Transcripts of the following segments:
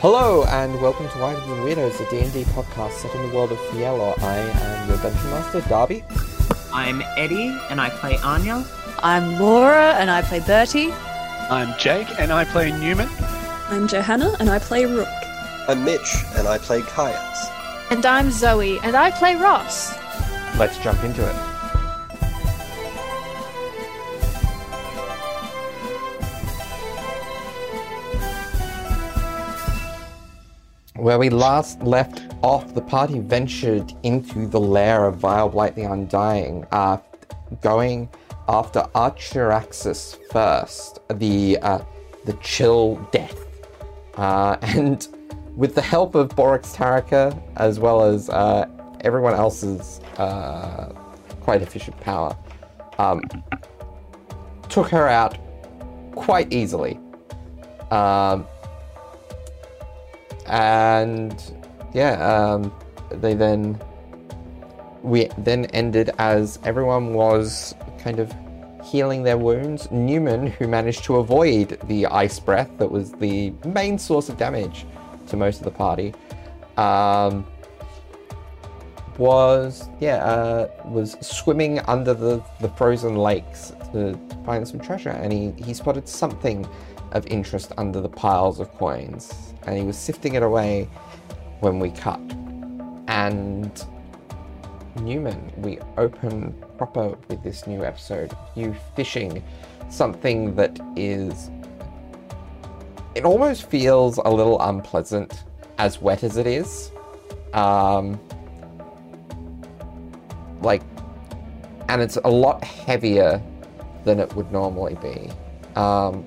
Hello and welcome to Why Living Weirdos, a D&D podcast set in the world of Fiello. I am your Dungeon Master, Darby. I'm Eddie, and I play Anya. I'm Laura, and I play Bertie. I'm Jake, and I play Newman. I'm Johanna, and I play Rook. I'm Mitch, and I play Kayaks. And I'm Zoe, and I play Ross. Let's jump into it. Where we last left off, the party ventured into the lair of Vile Blight the Undying, uh, going after Archeraxis first, the uh, the chill death, uh, and with the help of Borix Taraka as well as uh, everyone else's uh, quite efficient power, um, took her out quite easily. Um, and yeah, um, they then we then ended as everyone was kind of healing their wounds. Newman, who managed to avoid the ice breath that was the main source of damage to most of the party, um, was yeah uh, was swimming under the, the frozen lakes to find some treasure, and he, he spotted something of interest under the piles of coins, and he was sifting it away when we cut. And Newman, we open proper with this new episode. You fishing something that is. It almost feels a little unpleasant, as wet as it is. Um, like, and it's a lot heavier than it would normally be. Um,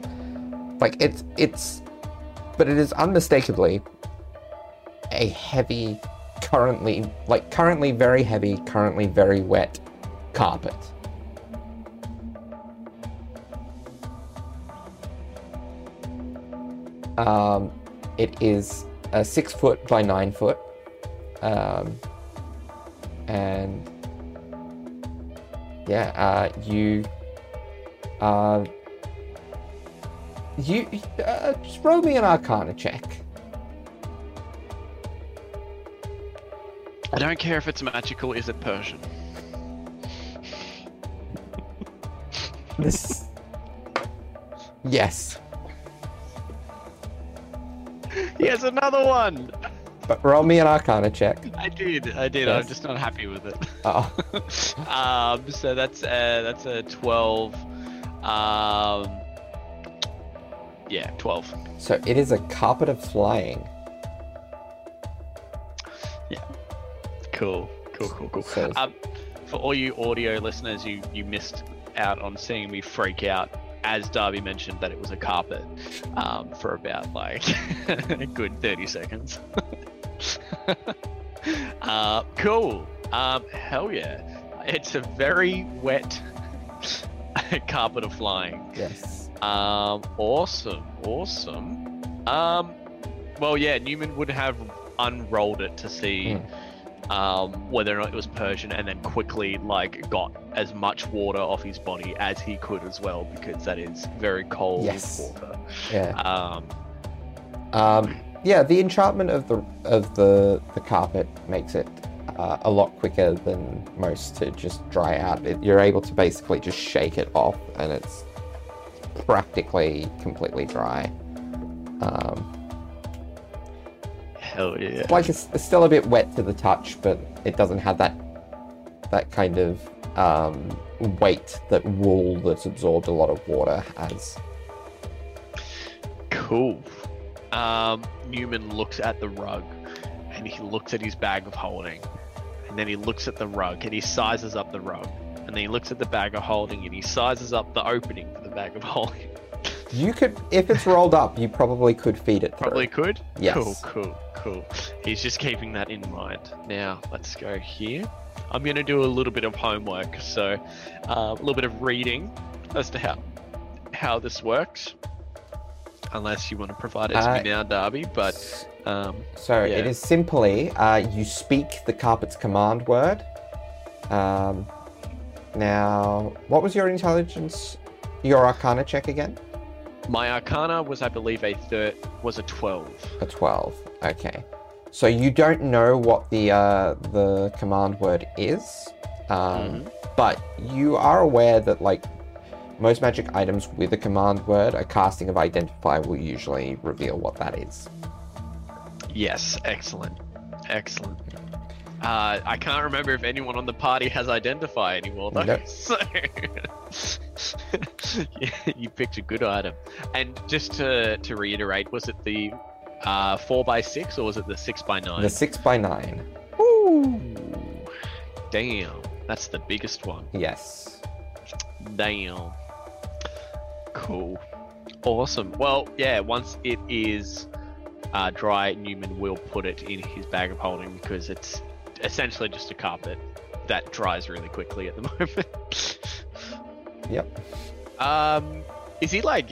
like it's it's, but it is unmistakably a heavy, currently like currently very heavy, currently very wet carpet. Um, it is a six foot by nine foot, um, and yeah, uh, you uh, you uh, just roll me an Arcana check. I don't care if it's magical, is it Persian? This. yes, Yes, another one! but roll me an Arcana check. I did, I did. Yes. I'm just not happy with it. Oh, um, so that's uh, that's a 12. Um, yeah, 12. so it is a carpet of flying. Yeah. Cool, cool, cool, cool. So- Um, for all you audio listeners, you you missed out on seeing me freak out as Darby mentioned that it was a carpet um, for about like a good 30 seconds. uh, cool. Um, hell yeah. It's a very wet carpet of flying. Yes. Um, awesome, awesome. Um, well, yeah, Newman would have unrolled it to see um, whether or not it was Persian, and then quickly like got as much water off his body as he could as well, because that is very cold Yes. water. Yeah. Um, Um, yeah, the enchantment of the of the the carpet makes it uh, a lot quicker than most to just dry out. It, you're able to basically just shake it off, and it's practically completely dry. Um, hell yeah. like it's, it's still a bit wet to the touch, but it doesn't have that that kind of um, weight that wool that's absorbed a lot of water has. Cool. Um, Newman looks at the rug and he looks at his bag of holding. And then he looks at the rug and he sizes up the rug. And then he looks at the bag of holding and he sizes up the opening for the bag of holding. You could, if it's rolled up, you probably could feed it. Through. Probably could. Yes. Cool, cool, cool. He's just keeping that in mind. Now, let's go here. I'm going to do a little bit of homework, so uh, a little bit of reading as to how how this works. Unless you want to provide it to Uh, me now, Darby, but um, So Yeah. it is simply uh, you speak the carpet's command word. Um, now, what was your intelligence, your Arcana check again? My Arcana was, I believe, a third was a twelve. A 12. Okay. So you don't know what the uh, the command word is, um, but you are aware that like most magic items with a command word, a casting of identify will usually reveal what that is. Yes, excellent, excellent. Uh, I can't remember if anyone on the party has identify anymore though. Nope. So Yeah, you picked a good item. And just to to reiterate, was it the uh, four by six or was it the six by nine? The six by nine. Ooh, damn, that's the biggest one. Yes. Damn. Cool. Awesome. Well, yeah, once it is uh, dry, Newman will put it in his bag of holding because it's essentially just a carpet that dries really quickly at the moment. Yep. um, is he like?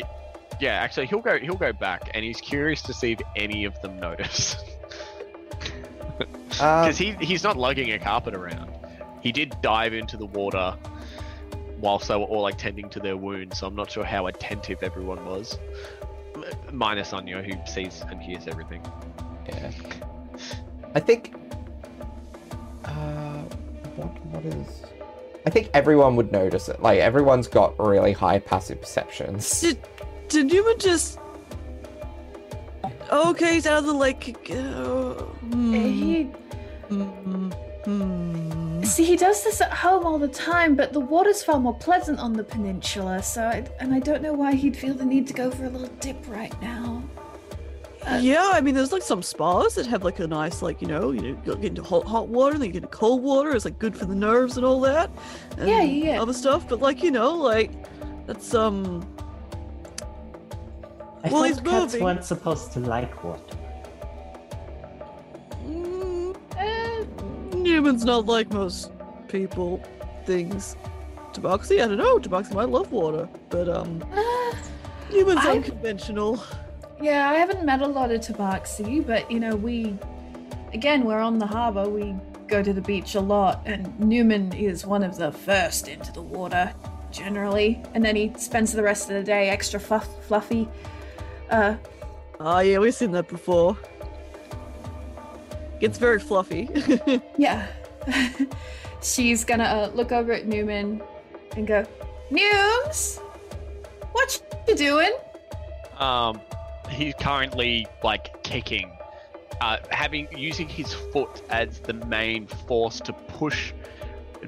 Yeah, actually, he'll go. He'll go back, and he's curious to see if any of them notice. Um, Because he he's not lugging a carpet around. He did dive into the water whilst they were all like tending to their wounds, so I'm not sure how attentive everyone was. M- Minus Anya, who sees and hears everything. yeah. I think. Uh, what what is? I think everyone would notice it. Like everyone's got really high passive perceptions. Did did Newman just? Okay, he's out of the lake. Uh, hmm, He hmm, hmm. see he does this at home all the time, but the water's far more pleasant on the peninsula. So, I, and I don't know why he'd feel the need to go for a little dip right now. Yeah, I mean, there's like some spas that have like a nice, like you know, you know, get into hot, hot water, then you get into cold water. It's like good for the nerves and all that. And Yeah, yeah, yeah. Other stuff, but like you know, like that's um. I Well, thought cats moving. weren't supposed to like water. mm, Uh, Newman's not like most people. Things. Tabaxi, I don't know. Tabaxi might love water, but um, uh, Newman's I- unconventional. Yeah, I haven't met a lot of Tabaxi, but you know, we, again, we're on the harbor. We go to the beach a lot, and Newman is one of the first into the water, generally. And then he spends the rest of the day extra fluff, fluffy. Uh, Ah, yeah, we've seen that before. Gets very fluffy. Yeah. She's gonna uh, look over at Newman and go, Newms, what you doing? Um, he's currently like kicking, uh, having using his foot as the main force to push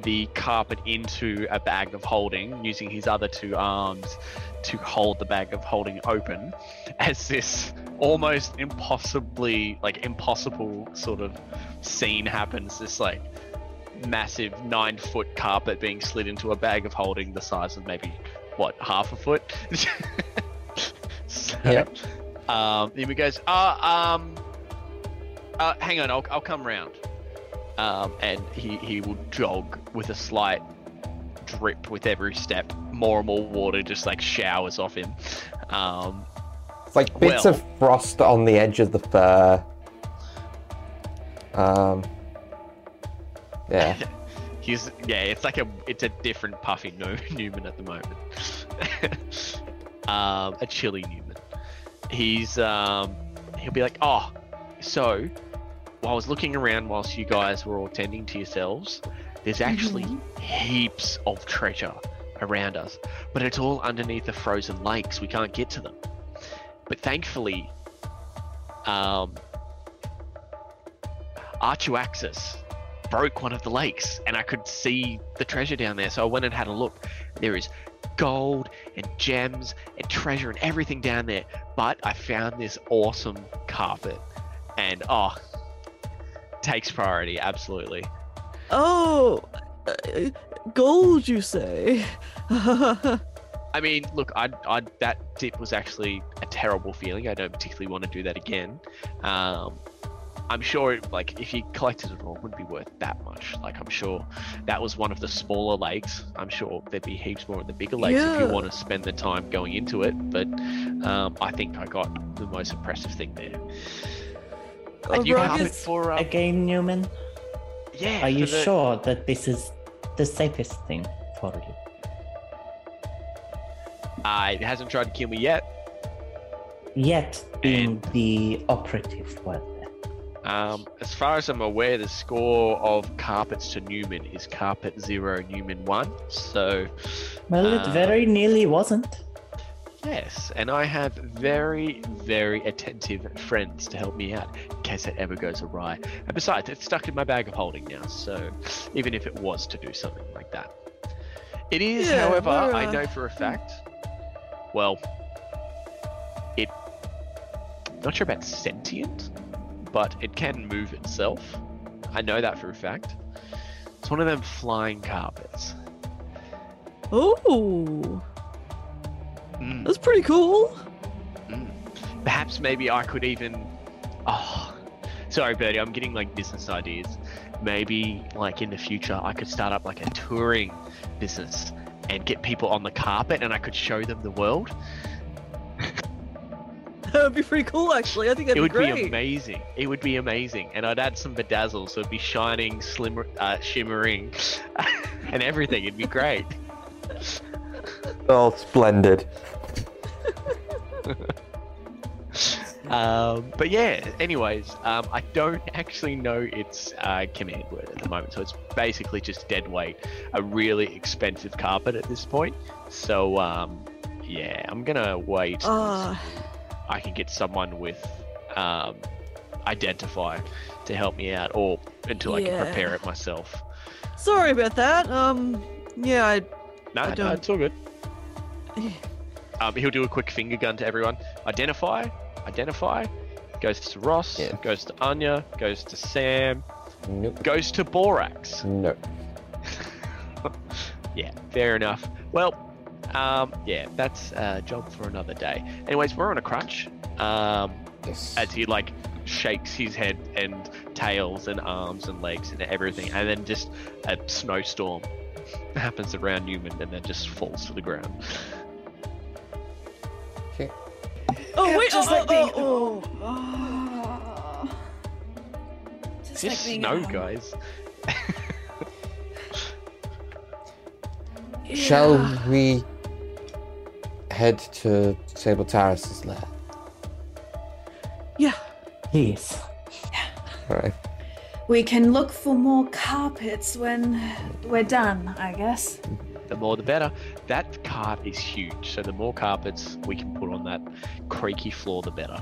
the carpet into a bag of holding, using his other two arms to hold the bag of holding open, as this almost impossibly like impossible sort of scene happens. This like massive nine foot carpet being slid into a bag of holding the size of maybe what half a foot. so, Yep. Um, then he goes, "Ah, um, uh, hang on, I'll, I'll come round." Um, and he he will jog with a slight drip with every step. More and more water just like showers off him. Um, It's like bits Well- of frost on the edge of the fur. Um. Yeah. He's yeah, it's like a it's a different puffy no, Newman at the moment. um, a chilly Newman. He's um he'll be like, oh, so while I was looking around whilst you guys were all tending to yourselves, there's actually heaps of treasure around us, but it's all underneath the frozen lakes. We can't get to them. But thankfully, um, Archuaxis broke one of the lakes and I could see the treasure down there. So I went and had a look. There is gold and gems and treasure and everything down there. But I found this awesome carpet and oh, takes priority, absolutely. oh, uh, gold, you say? I mean, look, I, I that dip was actually a terrible feeling. I don't particularly want to do that again. Um, I'm sure, like, if you collected it all, it wouldn't be worth that much. Like, I'm sure that was one of the smaller lakes. I'm sure there'd be heaps more in the bigger lakes if you want to spend the time going into it. But um, I think I got the most impressive thing there. And you Alright. have it for um, Again, Newman, yeah. are you the- sure that this is the safest thing for you? Uh, it hasn't tried to kill me yet. Yet being the operative word there. Um, as far as I'm aware, the score of carpets to Newman is carpet zero, Newman one. So, Well, it Uh, very nearly wasn't. yes, and I have very, very attentive friends to help me out in case it ever goes awry. And besides, it's stuck in my bag of holding now, so even if it was to do something like that, it is, Yeah, however, we're, I uh, know for a fact. Well, it. Not sure about sentient, but it can move itself. I know that for a fact. It's one of them flying carpets. Oh, Mm. that's pretty cool. Perhaps maybe I could even. Oh, sorry, Bertie. I'm getting like business ideas. Maybe like in the future, I could start up like a touring business and get people on the carpet, and I could show them the world. That would be pretty cool, actually. I think that'd it would be great. be amazing. It would be amazing, and I'd add some bedazzle, so it'd be shining, slimmer, uh, shimmering, and everything. It'd be great. Oh, splendid. Um, but yeah, anyways, um, I don't actually know its uh, command word at the moment, so it's basically just dead weight, a really expensive carpet at this point. So um, yeah, I'm gonna wait. Ah, I can get someone with um, identify to help me out, or until I can prepare it myself. sorry about that. Um, yeah, I No, I don't- it's all good. Um, he'll do a quick finger gun to everyone. Identify, identify. Goes to Ross. Yeah. Goes to Anya. Goes to Sam. Nope. Goes to Borax. No. Yeah, fair enough. Well, um, yeah, that's a job for another day. Anyways, we're on a crunch. Um, Yes. as he like shakes his head and tails and arms and legs and everything, and then just a snowstorm happens around Newman and then just falls to the ground. Okay. Oh wait! just oh, like oh, being- oh, Oh. It's Just like snow, at home. Shall we head to Sable Terrace's lair? yeah. Please. Alright. We can look for more carpets when we're done, I guess. The more the better. That cart is huge, so the more carpets we can put on that creaky floor, the better.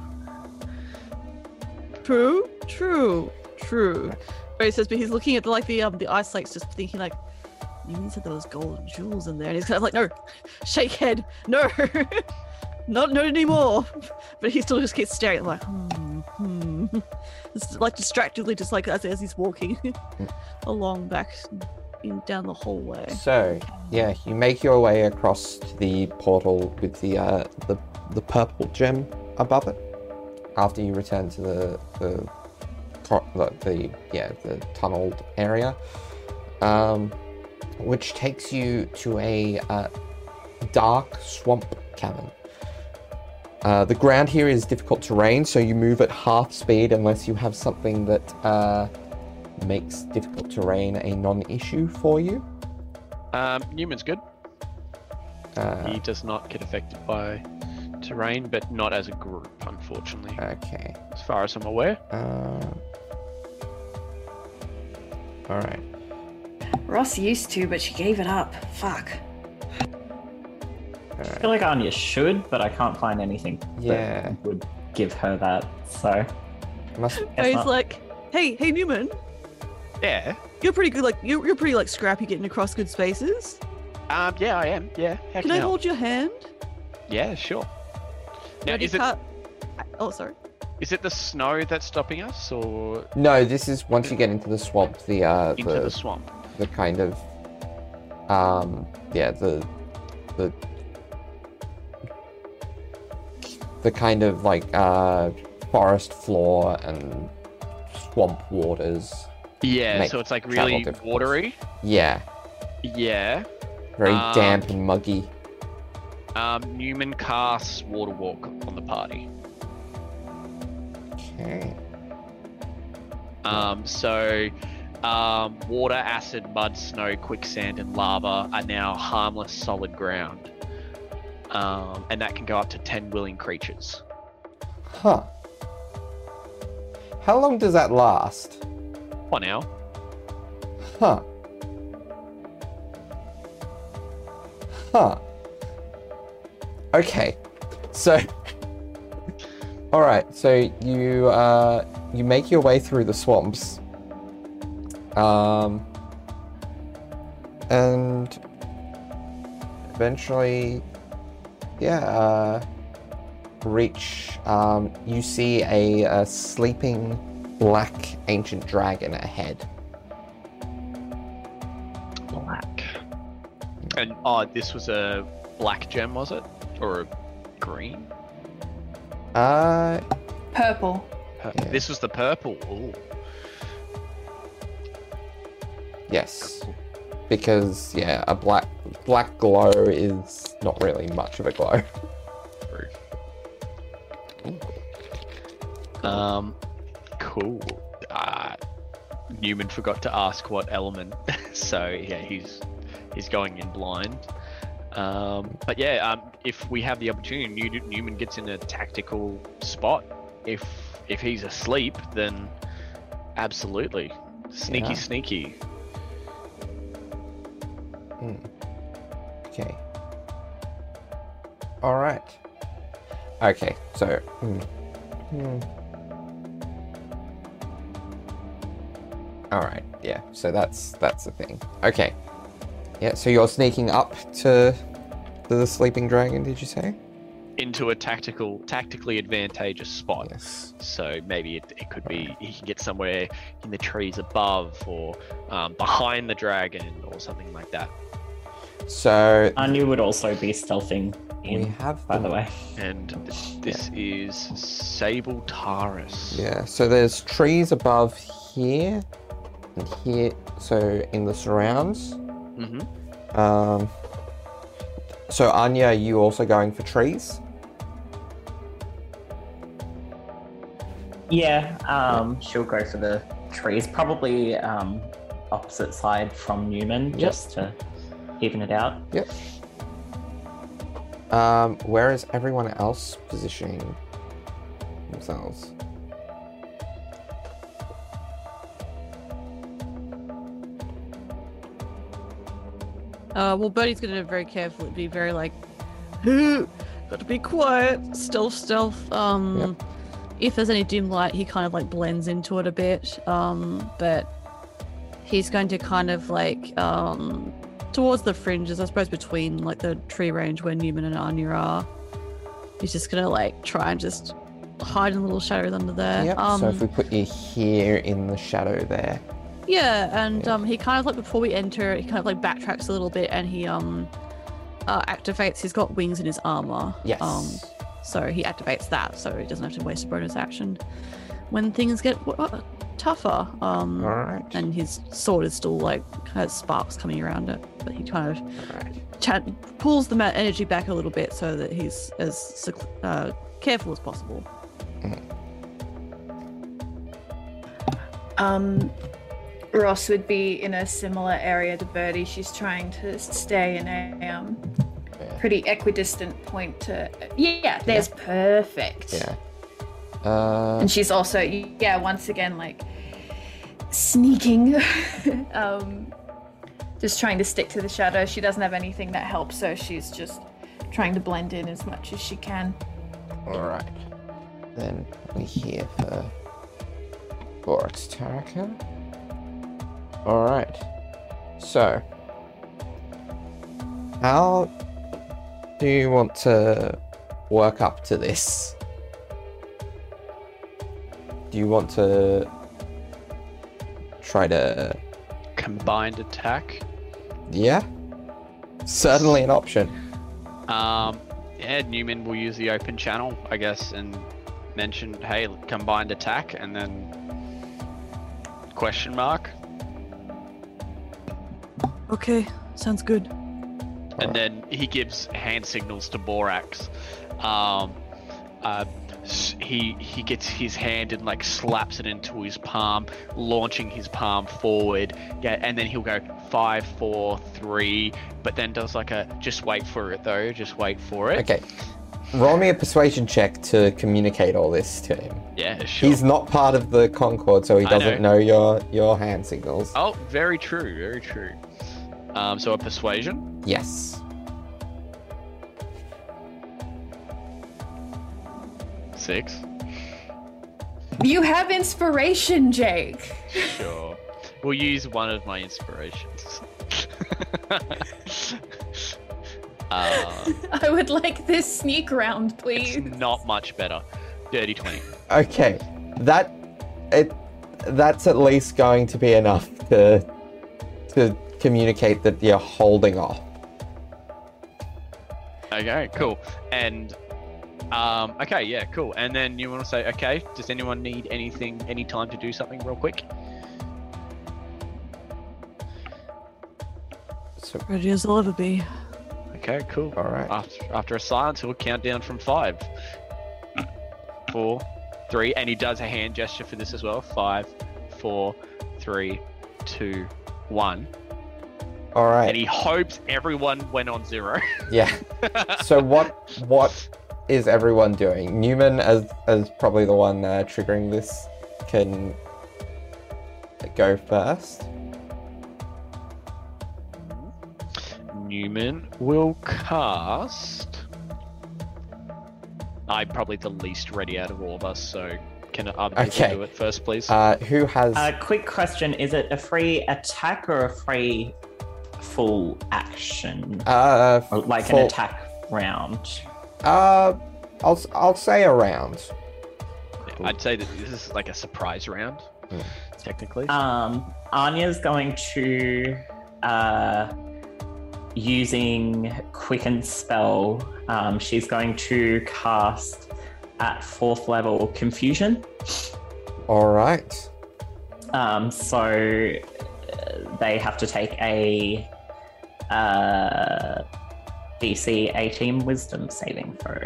True, true, true. But he says, but he's looking at the, like the um the ice lakes, just thinking like, you mean said there was gold and jewels in there, and he's kind of like, no, shake head, no, not not anymore. But he still just keeps staring, like, hmm, hmm, It's like distractedly, just like as as he's walking along back in down the hallway. So, yeah, you make your way across to the portal with the uh, the, the purple gem above it. After you return to the the, the, the yeah the tunneled area, um, which takes you to a uh, dark swamp cavern. Uh, the ground here is difficult terrain, so you move at half speed unless you have something that uh, makes difficult terrain a non-issue for you. Um, Newman's good. Uh, He does not get affected by terrain, but not as a group, unfortunately, okay. as far as I'm aware. Uh, all right. Ross used to, but she gave it up. Fuck. I feel like Anya should, but I can't find anything Yeah. that would give her that. So Must. And he's not- like, hey, hey Newman, Yeah. you're pretty good. Like you're you're pretty like scrappy getting across good spaces. Um, yeah, I am. Yeah. How Can can I help? hold your hand? Yeah, sure. Now, Ready, is it cut. Oh, sorry. is it the snow that's stopping us, or No, this is once you get into the swamp. The uh, into the, the swamp? The kind of um, yeah, the the the kind of like uh forest floor and swamp waters. Yeah. So it's like really watery. Yeah, Yeah. very Um, damp and muggy. Um, Newman casts water walk on the party. Okay. Um, so, um, water, acid, mud, snow, quicksand, and lava are now harmless solid ground. Um, and that can go up to 10 willing creatures. Huh. How long does that last? One hour. Huh. Huh. Okay. So All right. So you uh you make your way through the swamps. Um and eventually yeah, uh reach um you see a, a sleeping black ancient dragon ahead. Black. And oh, this was a black gem, was it, or a green? Uh Purple. Pur- Yeah. This was the purple. Ooh. Yes. Because yeah, a black black glow is not really much of a glow. Um, cool. Uh, Newman forgot to ask what element, so yeah, he's he's going in blind. Um, but yeah, um, if we have the opportunity, New- Newman gets in a tactical spot. If if he's asleep, then absolutely sneaky, Yeah. sneaky. Hmm. Okay. All right. Okay. So. Hmm. Hmm. All right. Yeah. So that's that's the thing. Okay. Yeah. So you're sneaking up to the sleeping dragon. Did you say? Into a tactical, tactically advantageous spot. Yes. So maybe it, it could be he can get somewhere in the trees above or um, behind the dragon or something like that. So Anu would also be stealthing we in, have by the the way. And th- this is Sable Taurus. Yeah, so there's trees above here and here, so in the surrounds. Mm-hmm. Um, so Anya, are you also going for trees? Yeah, um, she'll go for the trees, probably um, opposite side from Newman, just to even it out. Yep. Um, where is everyone else positioning themselves? Uh, well, Bertie's gonna very carefully be very like, who? got to be quiet, stealth, stealth. Um, if there's any dim light, he kind of like blends into it a bit. Um, but he's going to kind of like um towards the fringes, I suppose, between like the tree range where Newman and Anya are. He's just gonna like try and just hide in little shadows under there. Yep. Um, so if we put you here in the shadow there. yeah, and Yeah. um, he kind of like before we enter, he kind of like backtracks a little bit, and he um uh, activates. He's got wings in his armor. Yes. Um, so he activates that, so he doesn't have to waste a bonus action when things get uh, tougher. Um, All right. and his sword is still like has sparks coming around it, but he kind of All right. chat, pulls the energy back a little bit so that he's as sec- uh, careful as possible. Um, Ross would be in a similar area to Bertie. She's trying to stay in a um, Yeah. Pretty equidistant point to. Yeah, there's perfect. Yeah. Uh, And she's also, yeah, once again, like sneaking, um, just trying to stick to the shadow. She doesn't have anything that helps, so she's just trying to blend in as much as she can. all right. Then we here for Borax Taraka. All right. So, how do you want to work up to this? Do you want to try to? Combined attack. Yeah, certainly an option. Um, yeah, Newman will use the open channel, I guess, and mention, hey, combined attack, and then question mark, Okay, sounds good. And then he gives hand signals to Borax. Um, uh, he he gets his hand and like slaps it into his palm, launching his palm forward. Yeah, and then he'll go five, four, three, but then does like a just wait for it though, just wait for it. Okay. roll me a persuasion check to communicate all this to him. Yeah, sure. He's not part of the Concord, so he doesn't know. know. your your hand signals. Oh, very true, very true. Um, so a persuasion. Yes. Six. You have inspiration, Jake. Sure. We'll use one of my inspirations. uh, I would like this sneak round, it's please. not much better. Dirty 20. Okay, that it that's at least going to be enough to to communicate that you're holding off. Okay, cool. And um, okay, yeah, cool. And then you want to say, okay, does anyone need anything, any time to do something real quick? So, Ready as I'll ever be. Okay, cool. all right. After after a silence, he'll count down from five, four, three, and he does a hand gesture for this as well. Five, four, three, two, one. All right. And he hopes everyone went on zero. Yeah. so what what is everyone doing? Newman, as as probably the one uh, triggering this, can go first. Newman will cast. I'm probably the least ready out of all of us, so can other people Okay. do it first, please? Uh, who has? Uh, quick question: Is it a free attack or a free full action? uh, like full- an attack round? Uh, I'll s- I'll say around. Yeah, I'd say that this is like a surprise round, Hmm. technically. Um, Anya's going to uh, using quicken spell. Um, she's going to cast at fourth level confusion. All right. Um, so they have to take a uh, DC 18 Wisdom saving throw.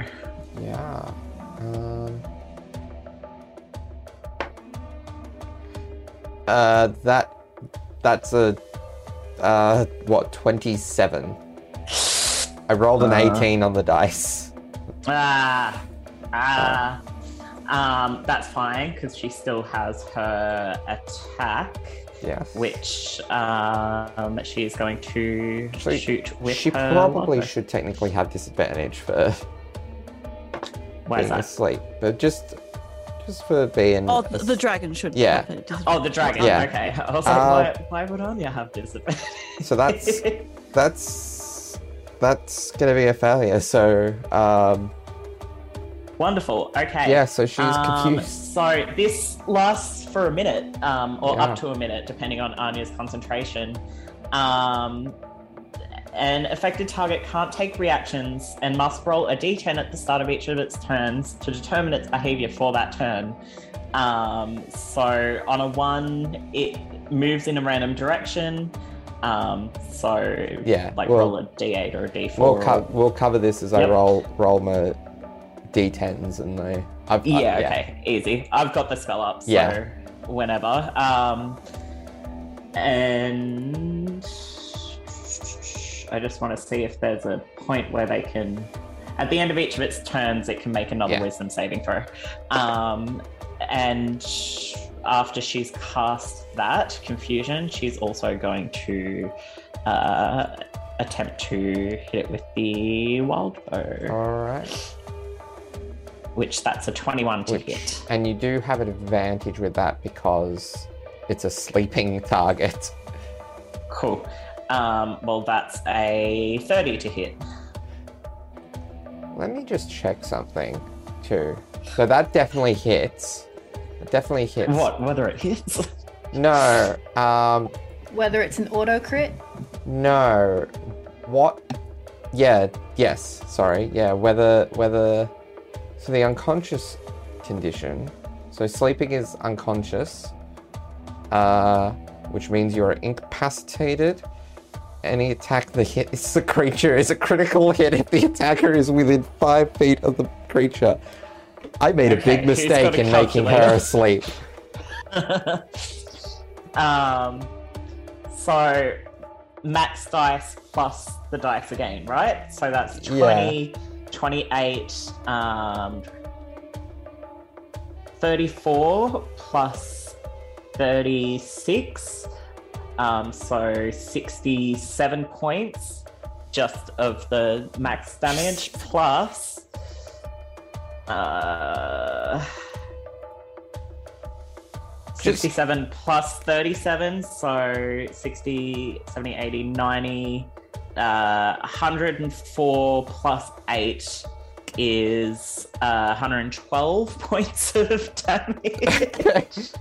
Yeah. Um. Uh, that that's a uh what twenty seven. I rolled an Uh. eighteen on the dice. Ah, ah. Um, that's fine because she still has her attack, Yes. which um, she's going to Actually, shoot with she her probably longbow. should technically have disadvantage for Why is being that? asleep, but just just for being. Oh, as- the, the dragon should. Yeah. have. Oh, the dragon. Yeah. Okay. I was like, Uh, why, why would Anya have disadvantage? So that's that's that's gonna be a failure. So um, wonderful. Okay. yeah, so she's Um, confused. So this lasts for a minute, um, or Yeah. up to a minute, depending on Anya's concentration. Um, an affected target can't take reactions and must roll a d10 at the start of each of its turns to determine its behavior for that turn. Um, so on a one, it moves in a random direction. Um, so Yeah, like well- roll a d8 or a d4. We'll or- co- we'll cover this as I roll roll my d10s and I. I've, I- Yeah, okay, easy. I've got the spell up, so Yeah. whenever. Um, and I just want to see if there's a point where they can, at the end of each of its turns, it can make another Yeah. Wisdom saving throw. Um, and after she's cast that confusion, she's also going to uh, attempt to hit it with the wild bow, All right. Which that's a 21 to Which, hit. and you do have an advantage with that because it's a sleeping target. Cool. Um, well, that's a 30 to hit. Let me just check something too. So that definitely hits. It definitely hits. What? Whether it hits? No. Um. Whether it's an auto crit, No. What? Yeah. Yes. Sorry. Yeah. Whether whether so the unconscious condition. So sleeping is unconscious, uh, which means you are incapacitated. Any attack that hits the creature is a critical hit if the attacker is within five feet of the creature. I made a Okay, big mistake in making her asleep. um, so max dice plus the dice again, right? So that's Yeah. 20, 28, um, 34 plus 36. Um, so 67 points just of the max damage plus uh, 67 plus 37 so 60 70 80 90 uh, 104 plus 8 is uh, 112 points of damage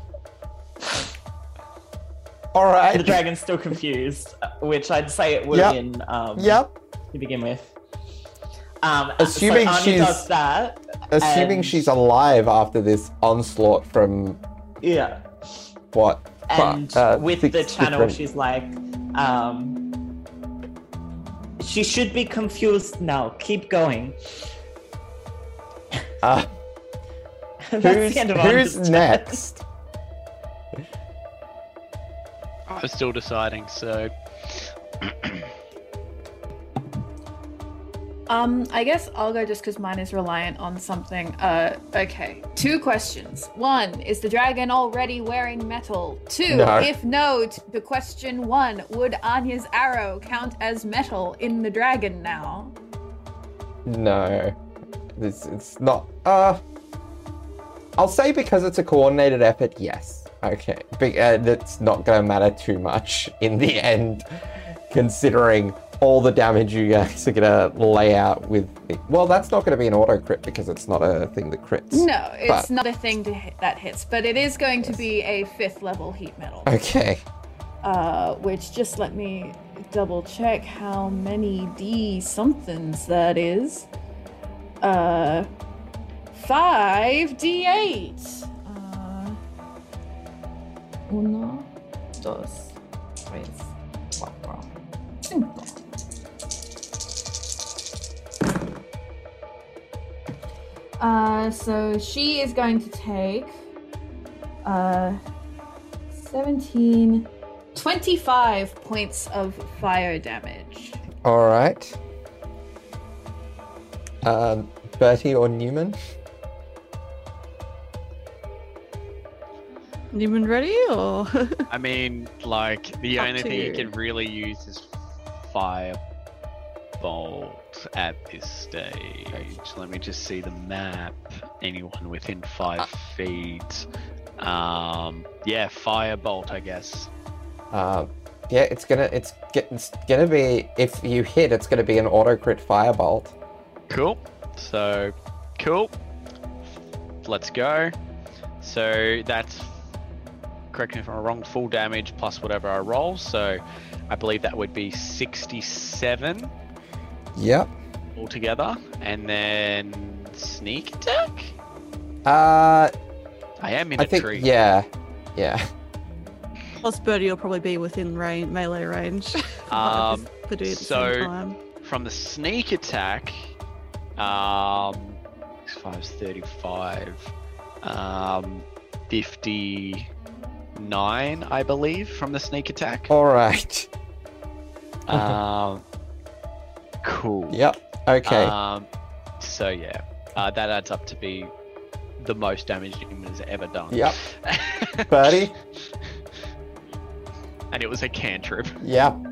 All right. the dragon's still confused which i'd say it would Yep. have been um, Yep. to begin with um, Assuming so she's- does that Assuming and- she's alive after this onslaught from yeah what? and uh, with six the channel different- she's like um she should be confused now. Keep going. Uh, That's who's the end of who's next? I'm still deciding, so Um, I guess I'll go just because mine is reliant on something. Uh, okay. Two questions. One, is the dragon already wearing metal? Two, No. if no, t- the question one, would Anya's arrow count as metal in the dragon now? No, it's it's not. Uh, I'll say because it's a coordinated effort. Yes. Okay. But uh, that's not going to matter too much in the end, considering all the damage you guys are going to lay out with. Well, that's not going to be an auto crit because it's not a thing that crits. No, it's But- not a thing to hit that hits, but it is going to be a fifth level heat metal. Okay. Uh, which just let me double check how many D somethings that is. Uh, five D8. Uh, uno, dos, tres, Uh, so she is going to take uh 17 25 points of fire damage. All right. Um, Bertie or Newman? Newman ready or? I mean, like the Up only thing you you. can really use is at this stage. Let me just see the map. Anyone within five feet. Um, yeah, firebolt, I guess. Uh, yeah, it's gonna it's, get, it's gonna be if you hit, it's gonna be an auto crit firebolt. Cool. So, cool. Let's go. So that's correct me if I'm wrong. Full damage plus whatever I roll. So I believe that would be 67 Yep. All together, and then sneak attack. Uh, I am in I a think tree. yeah, yeah. Plus, Bertie will probably be within range, melee range. Um, Could do it at the so- same time. From the sneak attack, um, five is 35, um, 59, I believe, from the sneak attack. All right. Um, cool. Yep. Okay. Um, so yeah, uh, that adds up to be the most damage Newman has ever done. Yep. Bertie. and it was a cantrip. Yep.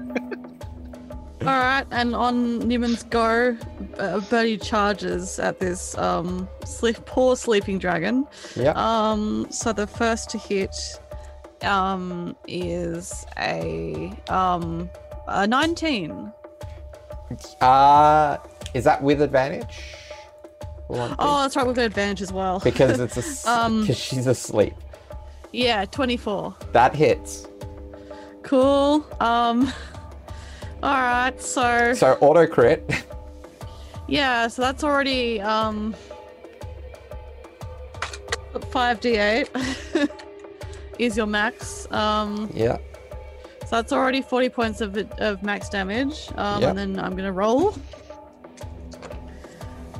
All right, and on Newman's go, uh, Bertie charges at this um sleep, poor sleeping dragon. Yep. Um, so the first to hit um is a um a 19. Uh, is that with advantage? For one thing? Oh, that's right, with advantage as well. Because it's a, Um, because she's asleep. yeah, 24. That hits. Cool. Um. All right, so So auto crit. yeah, so that's already um. Five d eight is your max. Um, yeah. So that's already forty points of of max damage. Um, Yep. and then I'm gonna roll.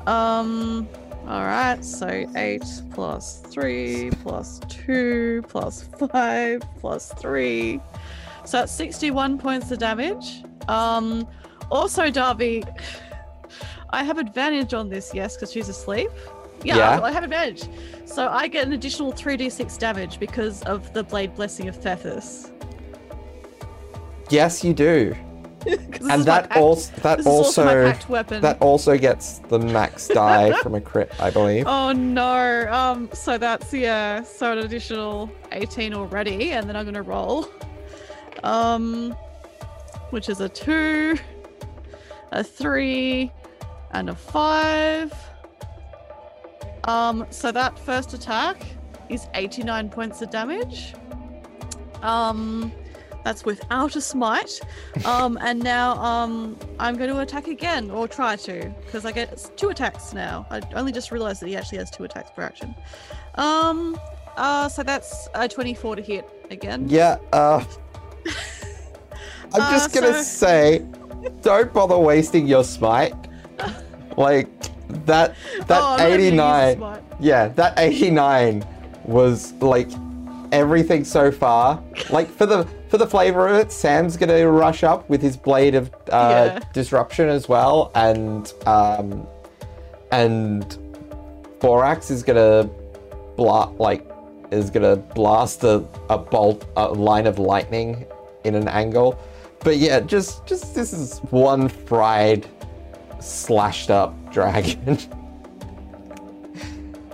Um. All right, so eight plus three plus two plus five plus three. So that's 61 points of damage. Um, also, Darby, I have advantage on this, yes, because she's asleep. Yeah, Yeah. I have advantage. So I get an additional 3d6 damage because of the Blade Blessing of Thethys. Yes, you do. and is my that also that also, that also gets the max die from a crit, I believe. Oh no. Um so that's yeah, so an additional 18 already, and then I'm gonna roll. Um which is a two, a three, and a five. Um, so that first attack is 89 points of damage. Um that's without a smite. Um, and now um, I'm going to attack again, or try to, because I get two attacks now. I only just realized that he actually has two attacks per action. Um, uh, so that's a 24 to hit again. Yeah, uh I'm Uh, just gonna so- say don't bother wasting your smite. Like that that Oh, I'm not gonna use 89. Yeah, that 89 was like everything so far. Like for the for the flavor of it, Sam's gonna rush up with his blade of uh, Yeah. disruption as well, and um, and Borax is gonna bla- like is gonna blast a, a bolt a line of lightning in an angle. But yeah, just just this is one fried, slashed up dragon.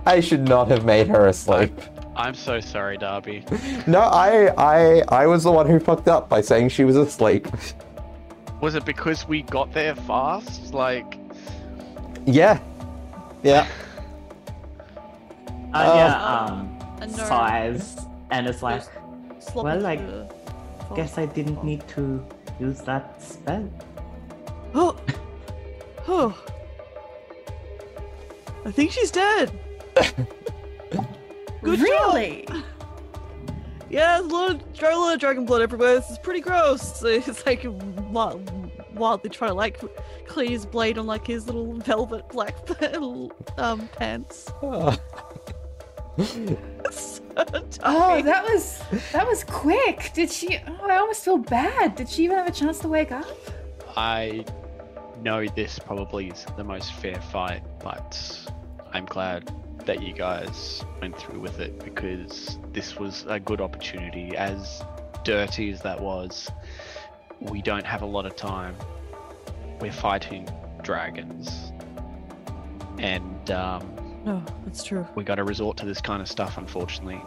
I should not have made her asleep. I'm so sorry, Darby. No, I I I was the one who fucked up by saying she was asleep. Was it because we got there fast? Like, Yeah. Yeah. Uh, Anya Oh. Uh, um, uh, And no- sighs and is like, well, into I guess I didn't need to use that spell. Oh. Oh. I think she's dead. Good really? job. Yeah, there's a lot, of, a lot of dragon blood everywhere. This is pretty gross. It's like wi- wildly trying to like clean his blade on like his little velvet black um pants. Oh, that was that was quick. Did she? Oh, I almost feel bad. Did she even have a chance to wake up? I know this probably isn't the most fair fight, but I'm glad that you guys went through with it because this was a good opportunity. As dirty as that was, we don't have a lot of time. We're fighting dragons. And um, No, that's true. we got to resort to this kind of stuff, unfortunately.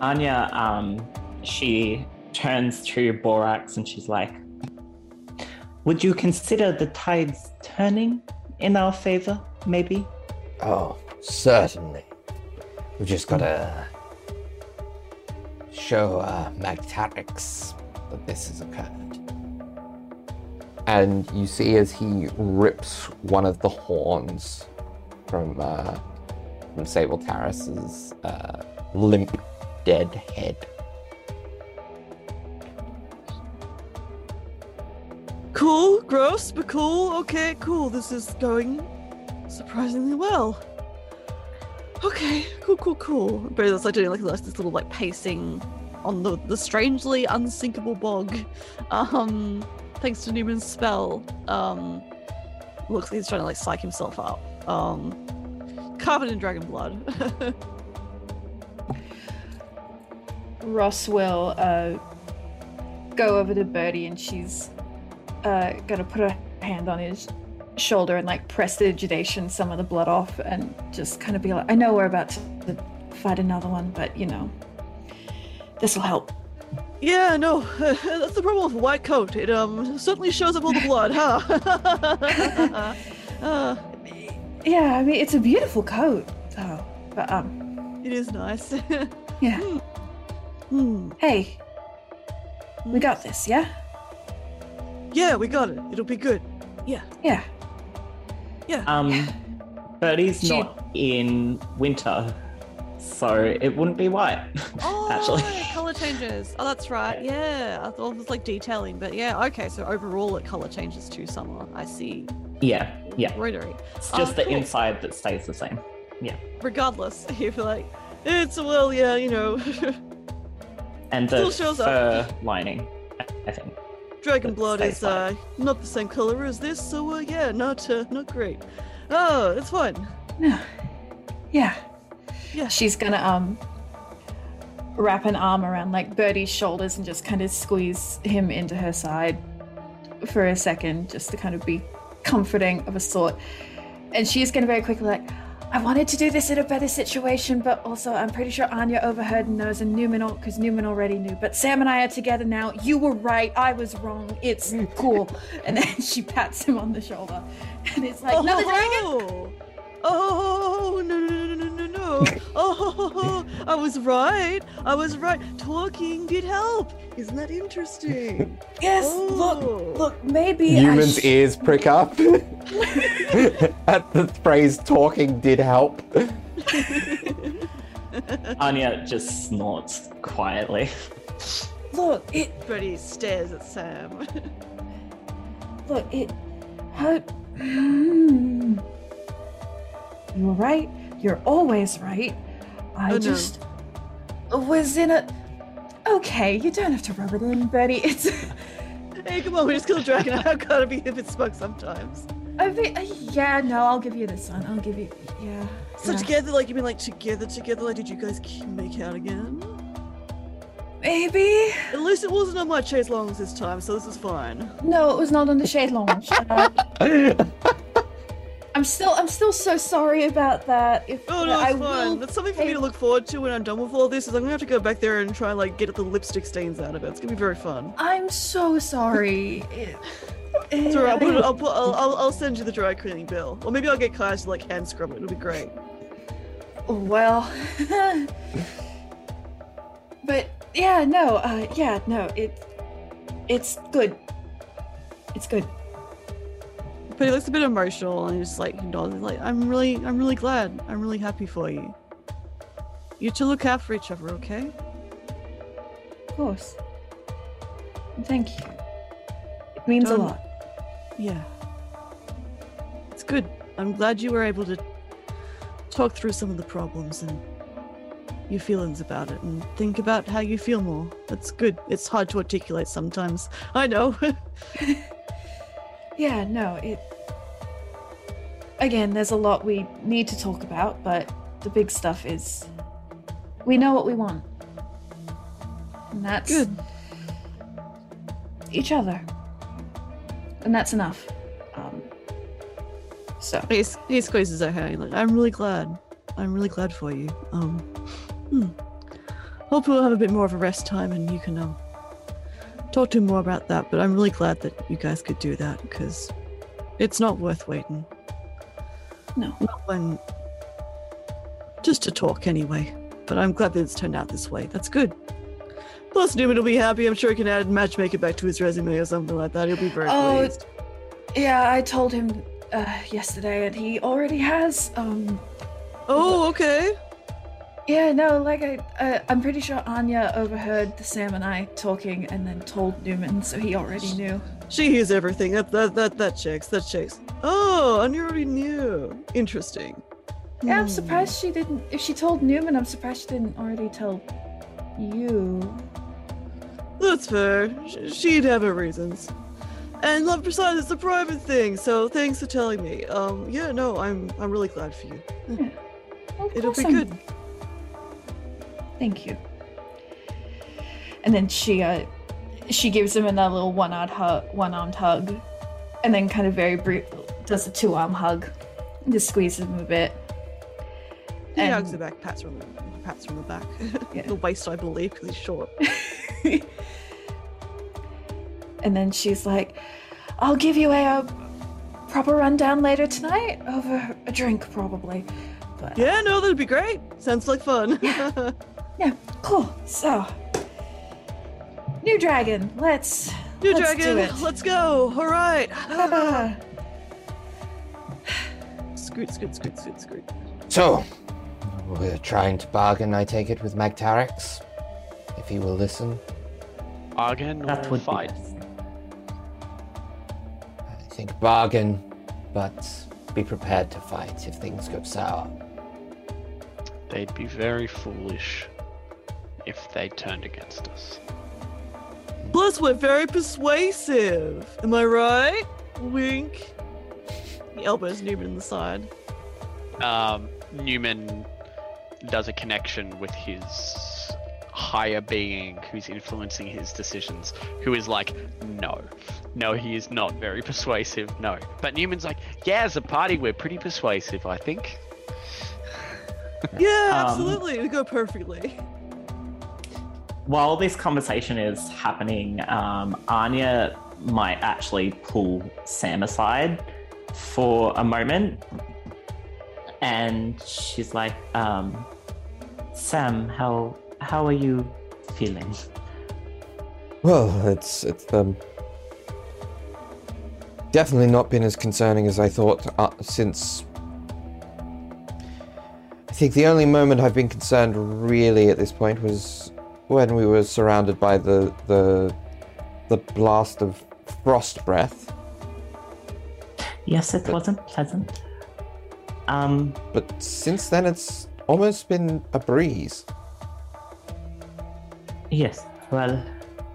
Anya, um, she turns to Borax and she's like, Would you consider the tides turning in our favor, maybe? Oh, certainly. We've just gotta show uh, Magtarax that this has occurred. And you see as he rips one of the horns from uh, from Sable Terrace's uh, limp, dead head. Cool, gross, but cool. Okay, cool. This is going surprisingly well. Okay, cool, cool, cool. But it's like doing like this little like pacing on the the strangely unsinkable bog. Um, thanks to Newman's spell. Um, looks like he's trying to like psych himself up. Um, covered in dragon blood. Ross will uh, go over to Bertie and she's uh, gonna put her hand on his shoulder and like prestidigitation some of the blood off and just kind of be like, I know we're about to fight another one, but you know, this will help. yeah, no, that's the problem with white coat. It um certainly shows up all the blood, huh? uh, Yeah, I mean it's a beautiful coat, though. But um, it is nice. yeah. Hmm. Hey, we got this, yeah? Yeah, we got it. It'll be good. Yeah, Yeah. Yeah. Um, Bertie's She- not in winter, so it wouldn't be white, oh, actually. color changes. Oh, that's right. Yeah, I thought it was like detailing, but yeah. Okay, so overall it color changes to summer. I see. Yeah, yeah. Embroidery. It's Oh, just the cool. inside that stays the same. Yeah. Regardless, if you feel like it's well, yeah, you know. And Still the shows up. fur lining, I think. Dragon blood is uh, not the same color as this, so uh, yeah, not uh, not great. Oh, it's fine. Yeah. Yeah. Yeah. She's gonna um wrap an arm around like Bertie's shoulders and just kind of squeeze him into her side for a second, just to kind of be comforting of a sort. And she's gonna very quickly like, I wanted to do this in a better situation, but also I'm pretty sure Anya overheard and knows, and Newman, because Newman already knew. But Sam and I are together now. You were right. I was wrong. It's mm, cool. and then she pats him on the shoulder, and it's like, another dragon. Oh, oh, oh, oh, no, no, no, no, no, no. Oh, I was right. I was right. Talking did help. Isn't that interesting? Yes, Oh. look, look, maybe Newman's I sh- ears prick up at the phrase talking did help. Anya just snorts quietly. look, it, Freddie stares at Sam. look, it, how, Hmm. you were right. You're always right. I Oh, no. just was in a. Okay, you don't have to rub it in, Bertie. It's. hey, come on, we just killed a dragon. I've got to be a bit smug sometimes. I mean, uh, yeah, no, I'll give you this one. I'll give you, yeah. So yeah. together, like you mean like together, together, like did you guys make out again? Maybe. At least it wasn't on my chaise longues this time, so this is fine. No, it was not on the chaise longue. Uh, I'm still, I'm still so sorry about that. If Oh no, I it's fine. will That's something for me to look forward to when I'm done with all this. Is I'm gonna have to go back there and try and like get the lipstick stains out of it. It's gonna be very fun. I'm so sorry. Alright. I'll, put it, I'll, put, I'll, I'll, I'll send you the dry cleaning bill, or maybe I'll get Kaya to like hand scrub it. It'll be great. Well, but yeah, no, uh, yeah, no, it, it's good. It's good. But he looks a bit emotional, and he's just like, nods, like, I'm really, I'm really glad. I'm really happy for you. You two look out for each other, okay? Of course. Thank you. It means a lot. Yeah. It's good. I'm glad you were able to talk through some of the problems and your feelings about it and think about how you feel more. That's good. It's hard to articulate sometimes. I know. Yeah, no, it. Again, there's a lot we need to talk about, but the big stuff is we know what we want. And that's good. each other. And that's enough. Um, so, He, he squeezes her hand. Like, I'm really glad. I'm really glad for you. Um, hmm. Hope we'll have a bit more of a rest time and you can um talk to him more about that. But I'm really glad that you guys could do that because it's not worth waiting. No. Not when just to talk anyway. But I'm glad that it's turned out this way. That's good. Plus, Newman will be happy. I'm sure he can add matchmaker back to his resume or something like that. He'll be very Oh, pleased. yeah, I told him uh, yesterday, and he already has. Um, Oh, okay. yeah, no, like I, uh, I'm pretty sure Anya overheard the Sam and I talking, and then told Newman, so he already knew. She hears everything. That that that that checks. That checks. Oh, and you already knew. Interesting. Yeah, I'm Hmm. surprised she didn't. If she told Newman, I'm surprised she didn't already tell you. That's fair. She'd have her reasons. And love besides, it's a private thing. So thanks for telling me. Um, yeah, no, I'm I'm really glad for you. Of It'll be good. Thank you. And then she, uh, she gives him another little one-armed hug, one-armed hug, and then kind of very brief does a two-arm hug, and just squeezes him a bit. He And- hugs her back, pats her on the pats from the back, Yeah. the waist, I believe, because he's short. And then she's like, "I'll give you a, uh proper rundown later tonight over a drink, probably." But Yeah, no, that'd be great. Sounds like fun. yeah, yeah, cool. So, new dragon. Let's New let's dragon, Do it. let's go. All right. Ah. scoot, scoot, scoot, scoot, scoot. So, we're trying to bargain, I take it, with Magtarax? If he will listen. Bargain That or would fight? be. I think bargain, but be prepared to fight if things go sour. They'd be very foolish if they turned against us. Plus, Plus, we're very persuasive. Am I right? Wink. He elbows Newman in the side. Um, Newman does a connection with his higher being who's influencing his decisions, who is like, no, no, he is not very persuasive, no. But Newman's like, yeah, as a party, we're pretty persuasive, I think. Yeah, Um, absolutely. we go perfectly. While this conversation is happening, um, Anya might actually pull Sam aside for a moment. And she's like, um, Sam, how how are you feeling? Well, it's it's um definitely not been as concerning as I thought uh, since. I think the only moment I've been concerned really at this point was when we were surrounded by the the the blast of frost breath. Yes, it wasn't pleasant. Um, But since then, it's almost been a breeze. yes, well,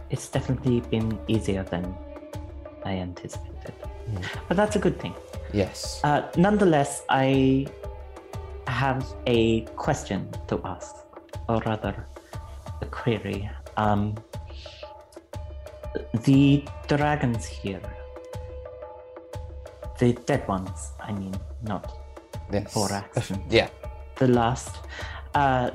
it's definitely been easier than I anticipated. But that's a good thing. Yes. Uh, nonetheless, I have a question to ask, or rather, a query. Um, the dragons here, the dead ones, I mean, not Yes. Borax. yeah. The last. Uh,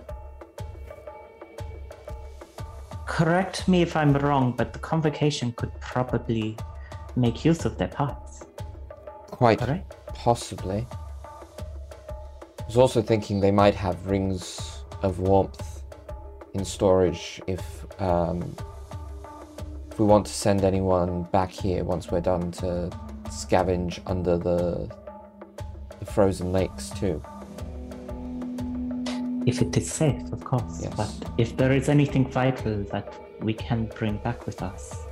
correct me if I'm wrong, but the convocation could probably make use of their parts. Quite Correct? possibly. I was also thinking they might have rings of warmth in storage if um, if we want to send anyone back here once we're done to scavenge under the the frozen lakes too. If it is safe, of course. Yes. But if there is anything vital that we can bring back with us,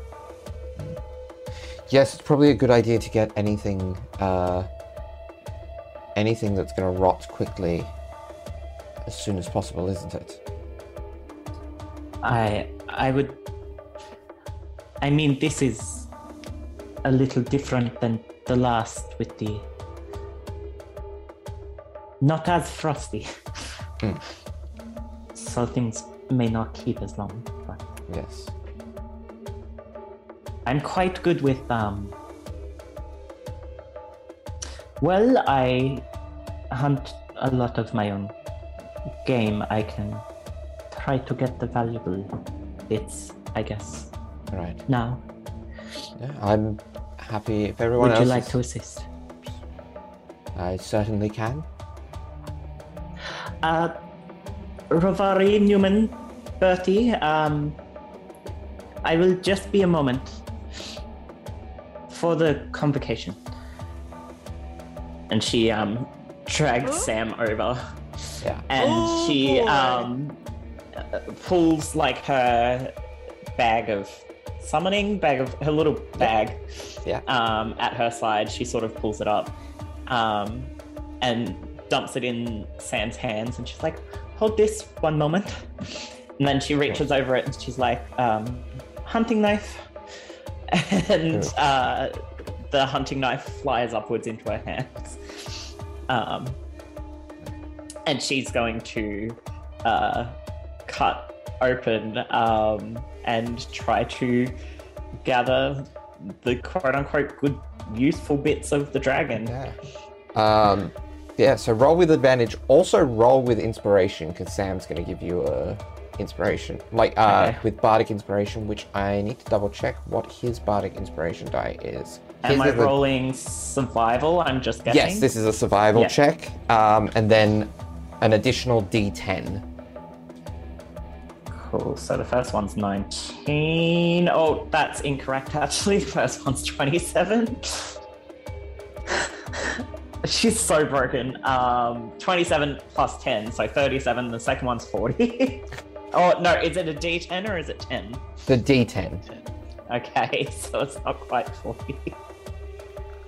Yes, it's probably a good idea to get anything uh, anything that's going to rot quickly as soon as possible, isn't it? I I would. I mean, this is a little different than the last with the. Not as frosty. Hmm. So things may not keep as long, but Yes. I'm quite good with um. Well, I hunt a lot of my own game. I can try to get the valuable bits, I guess. Right. Now, Yeah, I'm happy if everyone would else you like is- to assist? I certainly can. Uh, Rovari, Newman, Bertie, um, I will just be a moment for the convocation. And she um drags Sam over. Yeah. And Oh, she um pulls like her bag of summoning bag of her little bag Yeah. um at her side. She sort of pulls it up um and dumps it in Sam's hands and she's like, hold this one moment. And then she reaches over it and she's like, um, hunting knife. And uh, the hunting knife flies upwards into her hands. Um, and she's going to uh, cut open um, and try to gather the quote unquote good, useful bits of the dragon. Yeah. Um, yeah, so roll with advantage. Also roll with inspiration, because Sam's going to give you a inspiration. Like, uh, Okay. with Bardic Inspiration, which I need to double check what his Bardic Inspiration die is. His Am I a- rolling survival? I'm just guessing. Yes, this is a survival Yeah. check. Um, and then an additional d10. Cool. So the first one's 19. Oh, that's incorrect actually. The first one's 27. She's so broken. Um, 27 plus 10, so 37. The second one's 40. oh, no, is it a d10 or is it 10? The d10. Okay, so it's not quite 40.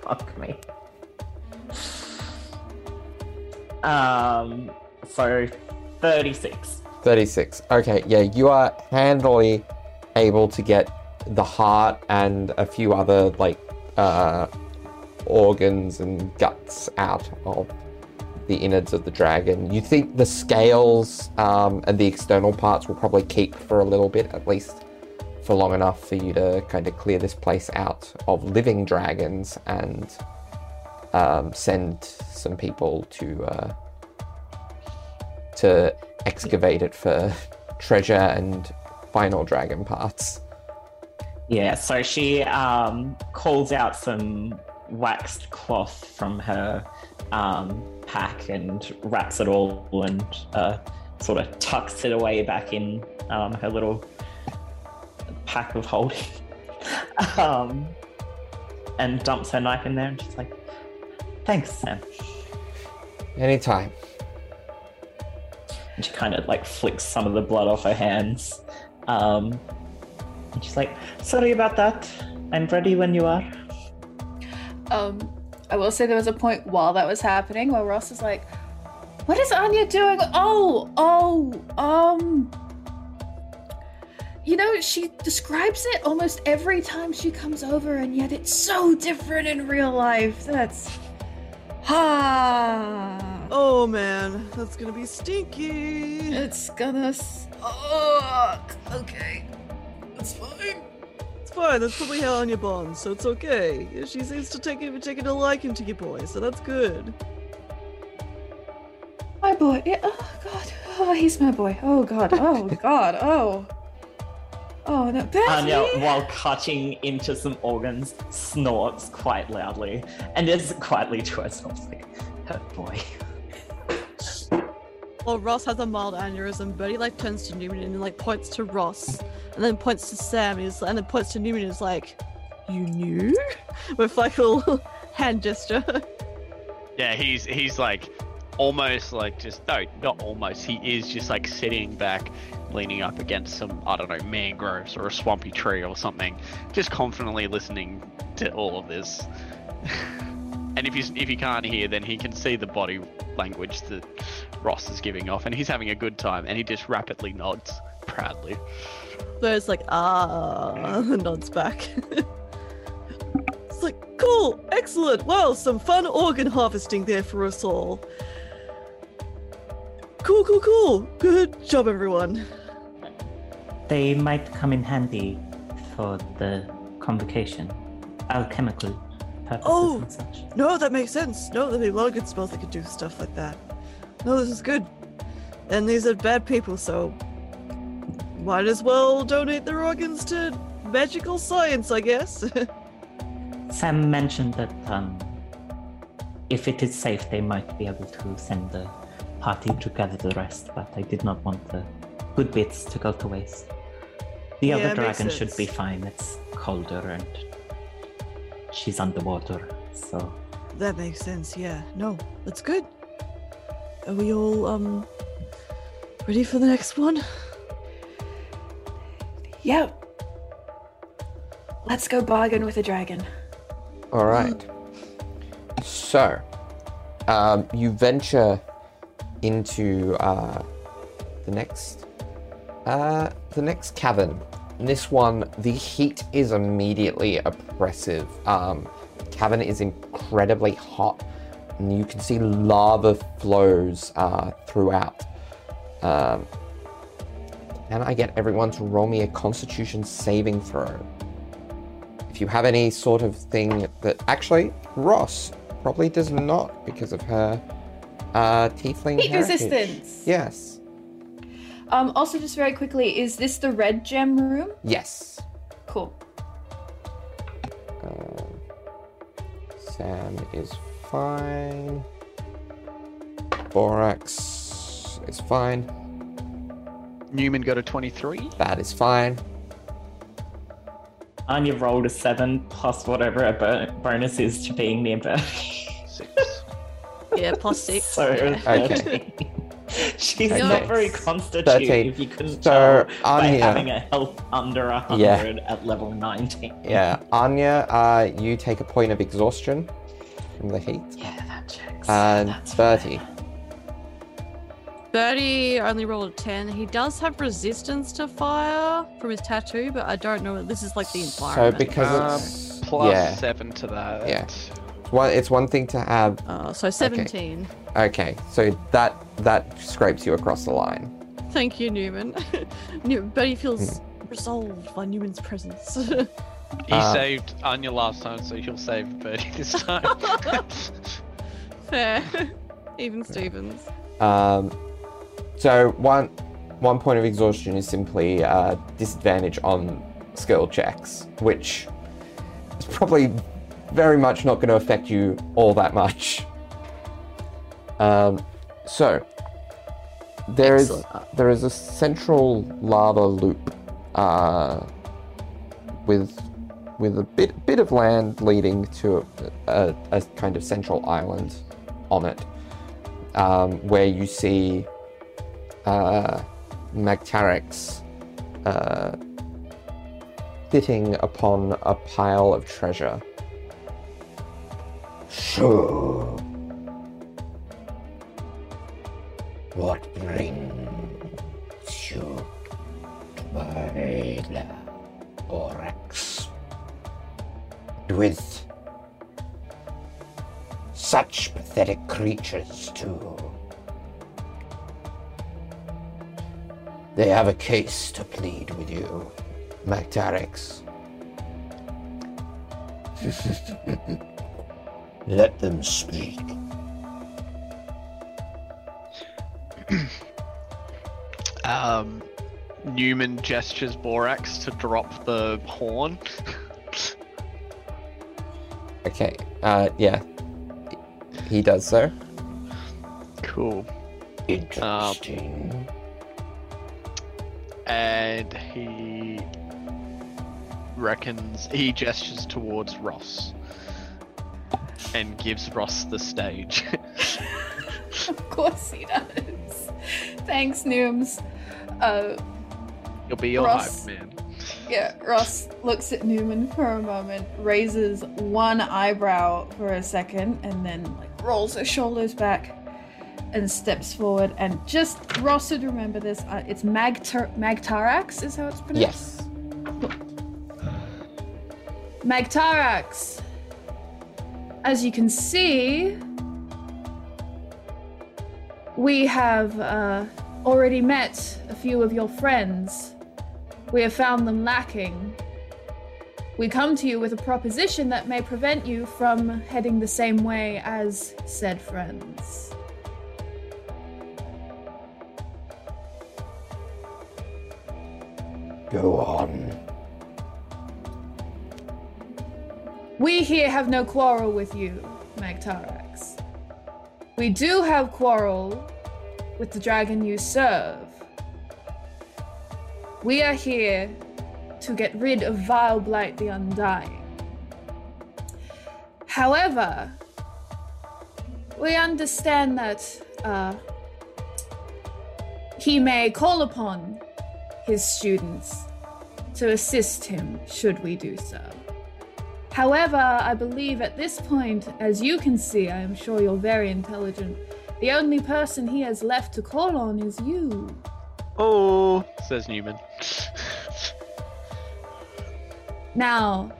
Fuck me. Um, so 36. 36. Okay, yeah, you are handily able to get the heart and a few other like uh, organs and guts out of the innards of the dragon. You think the scales um, and the external parts will probably keep for a little bit, at least for long enough for you to kind of clear this place out of living dragons and um, send some people to uh, to excavate it for treasure and final dragon parts. Yeah, so she um, calls out some waxed cloth from her um, pack and wraps it all and uh, sort of tucks it away back in um, her little pack of holding. um, and dumps her knife in there and she's like, thanks, Sam. Anytime. And she kind of like flicks some of the blood off her hands. Um, and she's like, sorry about that. I'm ready when you are. Um, I will say there was a point while that was happening where Ross is like, "What is Anya doing? Oh, oh, um." You know, she describes it almost every time she comes over, and yet it's so different in real life. That's. Ha! Oh man, that's gonna be stinky. It's gonna suck. Okay. That's fine. It's fine. That's probably how Anya bonds, so it's okay. She seems to take it, taking a liking to your boy, so that's good. My boy. Yeah, oh god. Oh, he's my boy. Oh god. Oh god. Oh. Oh no, Betty! Anya, while cutting into some organs, snorts quite loudly and is quietly to herself like, "Oh boy." Well, Ross has a mild aneurysm. Bertie like turns to Newman and like points to Ross, and then points to Sam, and, and then points to Newman and is like, "You knew?" With like a little hand gesture. Yeah, he's he's like almost like just no, not almost. He is just like sitting back, leaning up against some I don't know mangroves or a swampy tree or something, just confidently listening to all of this. and if you if you can't hear, then he can see the body language that Ross is giving off, and he's having a good time, and he just rapidly nods proudly. Bert's like, ah, nods back. it's like, cool, excellent. Well, some fun organ harvesting there for us all. Cool, cool, cool. Good job, everyone. They might come in handy for the convocation, alchemical purposes Oh. and such. No, that makes sense. No, there'd be a lot of good spells that could do stuff like that. No, this is good. And these are bad people, so might as well donate their organs to magical science, I guess. Sam mentioned that um, if it is safe, they might be able to send the party to gather the rest, but I did not want the good bits to go to waste. The Yeah, other dragon should be fine. It's colder and she's underwater, so that makes sense, yeah. No, that's good. Are we all um ready for the next one? Yep. Let's go bargain with a dragon. All right. So, um, you venture into uh, the next uh, the next cavern. In this one, the heat is immediately oppressive. Um, cavern is incredibly hot, and you can see lava flows uh, throughout. Um, can I get everyone to roll me a Constitution saving throw? If you have any sort of thing that actually Ross probably does not because of her uh, tiefling Heat heritage. resistance. Yes. Um, also, just very quickly, is this the red gem room? Yes. Cool. Um, Sam is fine. Borax is fine. Newman got a 23. That is fine. Anya rolled a seven plus whatever a bo- bonus is to being near Bertie. Six. Yeah, plus six. so yeah. Okay. She's Okay. not very Thirteen. constitutive. You couldn't So, tell by Anya- having a health under a hundred Yeah. at level nineteen. Yeah, Anya, uh, you take a point of exhaustion from the heat. Yeah, that checks. And That's Bertie. fine. Bertie only rolled a 10. He does have resistance to fire from his tattoo, but I don't know. This is like the environment. So because Um, it's plus yeah, seven to that. Yeah. well, it's one thing to have. Uh, so 17. Okay, so that that scrapes you across the line. Thank you, Newman. New- Bertie feels Hmm. resolved by Newman's presence. He Uh, saved Anya last time, so he'll save Bertie this time. Fair. Even Stevens. Um, so one one point of exhaustion is simply uh, disadvantage on skill checks, which is probably very much not going to affect you all that much. Um, so there is there is a central lava loop uh, with with a bit bit of land leading to a, a, a kind of central island on it um, where you see uh, Magtarax uh, sitting upon a pile of treasure. Sure. what brings you to my Borax? With such pathetic creatures, too. They have a case to plead with you, Magtarax. Let them speak. um, Newman gestures Borax to drop the horn. Okay, uh, yeah, he does so. Cool. Interesting. And he reckons he gestures towards Ross and gives Ross the stage. Of course he does. Thanks, Nooms. Uh, You'll be your Ross. hype man. yeah, Ross looks at Newman for a moment, raises one eyebrow for a second, and then like rolls her shoulders back and steps forward. And just Ross should remember this. Uh, it's Magtar- Magtarax, is how it's pronounced. Yes. Magtarax. As you can see, we have uh, already met a few of your friends. We have found them lacking. We come to you with a proposition that may prevent you from heading the same way as said friends. Go on. We here have no quarrel with you, Magtarax. We do have quarrel with the dragon you serve. We are here to get rid of Vile Blight the Undying. However, we understand that uh, he may call upon his students to assist him should we do so. However, I believe at this point, as you can see, I am sure you're very intelligent, the only person he has left to call on is you. Oh, says Newman. Now,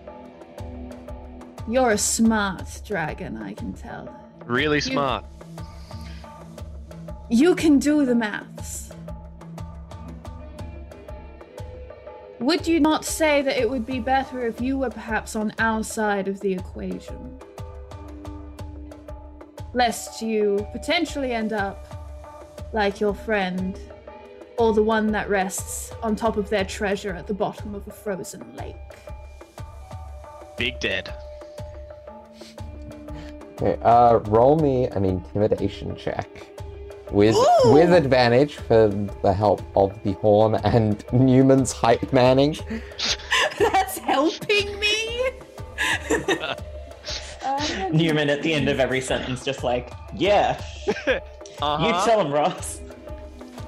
you're a smart dragon, I can tell. Really smart. You can do the maths. Would you not say that it would be better if you were perhaps on our side of the equation? Lest you potentially end up like your friend, or the one that rests on top of their treasure at the bottom of a frozen lake. Big dead. Okay, uh, roll me an intimidation check with with advantage for the help of the horn and Newman's hype manning. That's helping me? Newman at the end of every sentence, just like, yeah, Uh-huh. you tell him, Ross.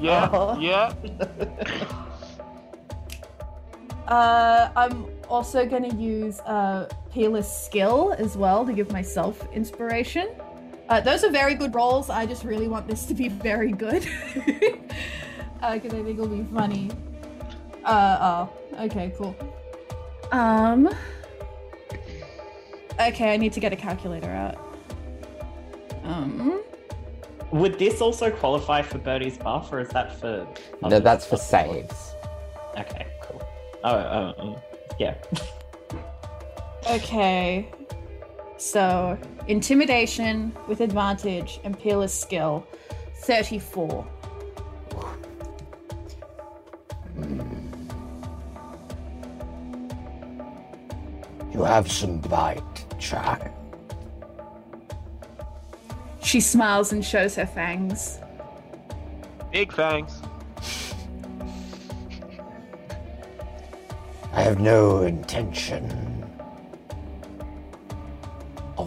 Yeah, Uh-huh. yeah. Uh, I'm also going to use uh, Peerless Skill as well to give myself inspiration. Uh, those are very good rolls. I just really want this to be very good. Because uh, I think it'll be funny. Uh, oh, okay, cool. Um. Okay, I need to get a calculator out. Um. Would this also qualify for Bertie's buff, or is that for? No, that's for saves. Okay, cool. Oh, oh, yeah. Okay. So, intimidation with advantage and peerless skill, 34. You have some bite, child. She smiles and shows her fangs. Big fangs. I have no intention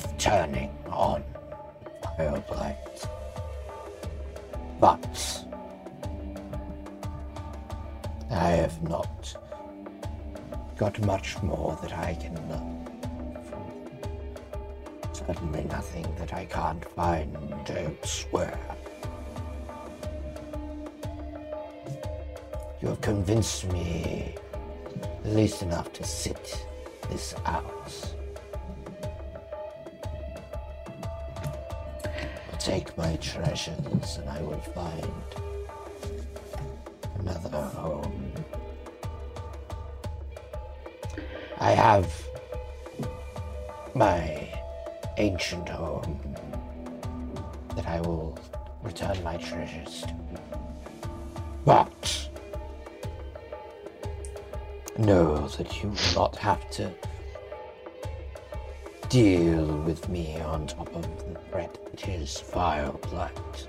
of turning on oh, her Fireblight. But I have not got much more that I can learn. Certainly nothing that I can't find elsewhere. You have convinced me at least enough to sit this out. Take my treasures and I will find another home. I have my ancient home that I will return my treasures to. But know that you will not have to deal with me on top of the threat that is Fireblight.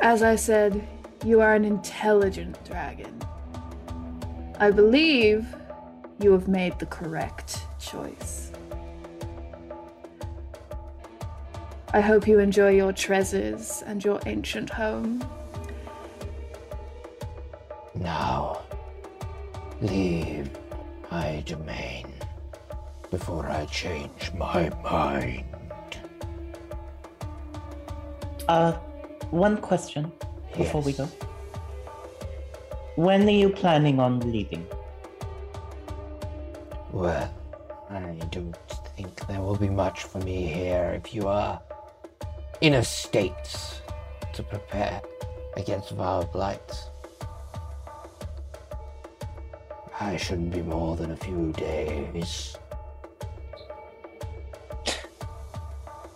As I said, you are an intelligent dragon. I believe you have made the correct choice. I hope you enjoy your treasures and your ancient home. Now, leave before I change my mind. Uh, one question before we go. When are you planning on leaving? Well, I don't think there will be much for me here if you are in a state to prepare against Vile Blight. I shouldn't be more than a few days.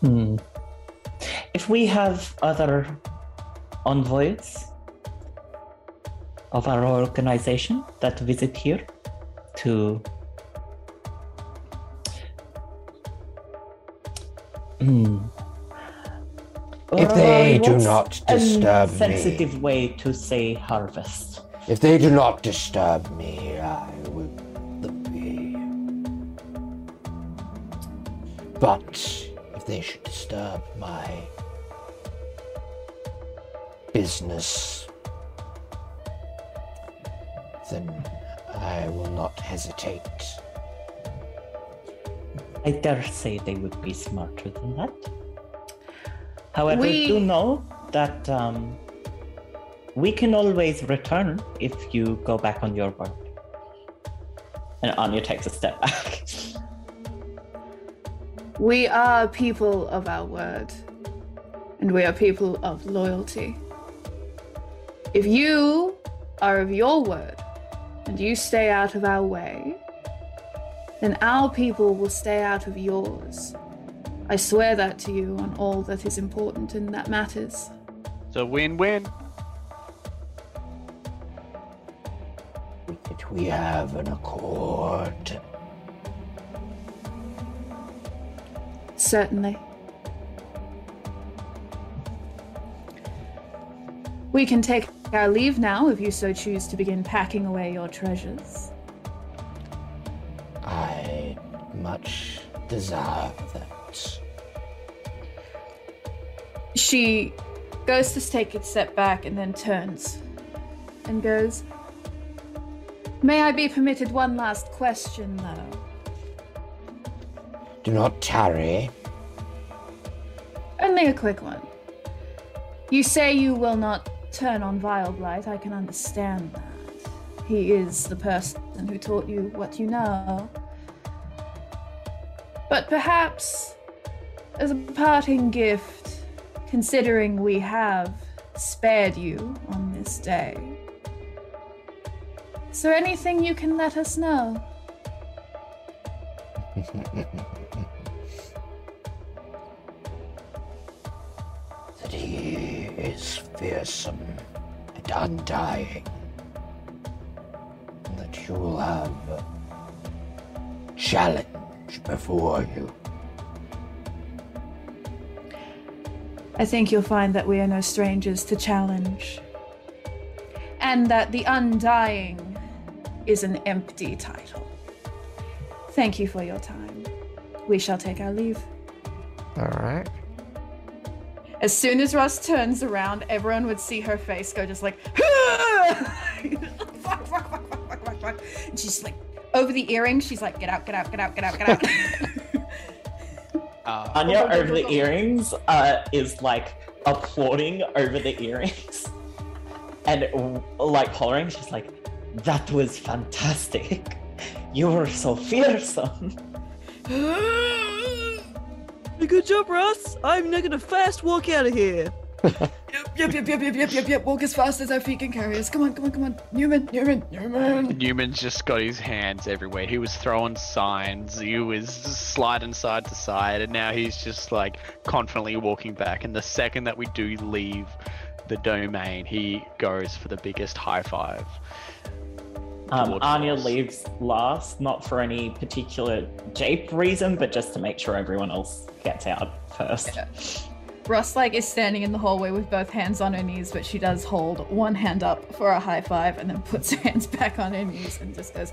Hmm. If we have other envoys of our organization that visit here to Hmm. If they Uh, do what's not a disturb me. sensitive way to say harvest. If they do not disturb me, I will be. But if they should disturb my business, then I will not hesitate. I dare say they would be smarter than that. However, We- do know that um, we can always return if you go back on your word. And Anya takes a step back. We are people of our word, and we are people of loyalty. If you are of your word and you stay out of our way, then our people will stay out of yours. I swear that to you on all that is important and that matters. It's a win-win. That we have an accord. Certainly. We can take our leave now if you so choose to begin packing away your treasures. I much desire that. She goes to take a step back and then turns and goes, May I be permitted one last question, though? Do not tarry. A quick one. You say you will not turn on Vile Blight. I can understand that. He is the person who taught you what you know. But perhaps, as a parting gift, considering we have spared you on this day, is there anything you can let us know? is fearsome and undying. And that you will have a challenge before you. I think you'll find that we are no strangers to challenge. And that the Undying is an empty title. Thank you for your time. We shall take our leave. All right. As soon as Russ turns around, everyone would see her face go just like, fuck, fuck, fuck, fuck, fuck, fuck, fuck. And she's like, over the earrings, she's like, get out, get out, get out, get out, get out. Uh, Anya over the earrings uh, is like applauding over the earrings and like hollering. She's like, "That was fantastic! You were so fearsome." Good job, Russ. I'm now gonna fast walk out of here. yep, yep, yep, yep, yep, yep, yep, yep. Walk as fast as our feet can carry us. Come on, come on, come on. Newman, Newman, Newman. Newman's just got his hands everywhere. He was throwing signs. He was sliding side to side, and now he's just like confidently walking back. And the second that we do leave the domain, he goes for the biggest high five. Um, Anya Ross. leaves last, not for any particular jape reason, but just to make sure everyone else gets out first. Russ like is standing in the hallway with both hands on her knees, but she does hold one hand up for a high five and then puts her hands back on her knees and just goes,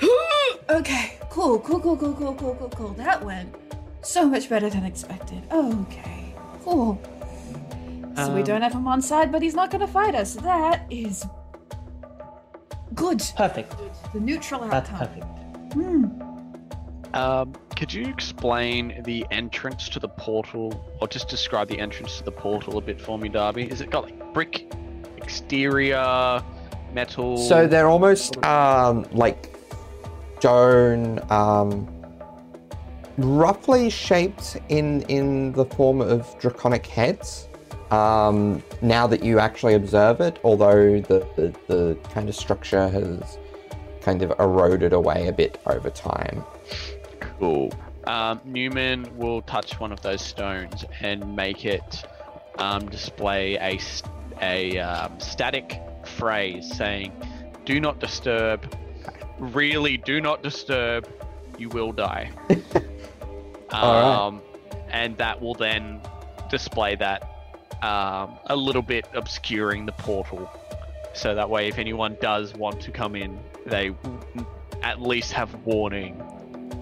"Okay, cool, cool, cool, cool, cool, cool, cool, cool. That went so much better than expected. Okay, cool. So we Um, don't have him on side, but he's not going to fight us. That is good. Perfect. The neutral That's perfect. Hmm. Um, could you explain the entrance to the portal, or just describe the entrance to the portal a bit for me, Darby? Is it got like brick exterior, metal? So they're almost um, like stone, um, roughly shaped in in the form of draconic heads. Um, now that you actually observe it, although the, the the kind of structure has kind of eroded away a bit over time. Cool. Um, Newman will touch one of those stones and make it um, display a um, static phrase saying, Do not disturb. Really, do not disturb. You will die. All um, And that will then display that um, a little bit obscuring the portal. So that way, if anyone does want to come in, they at least have warning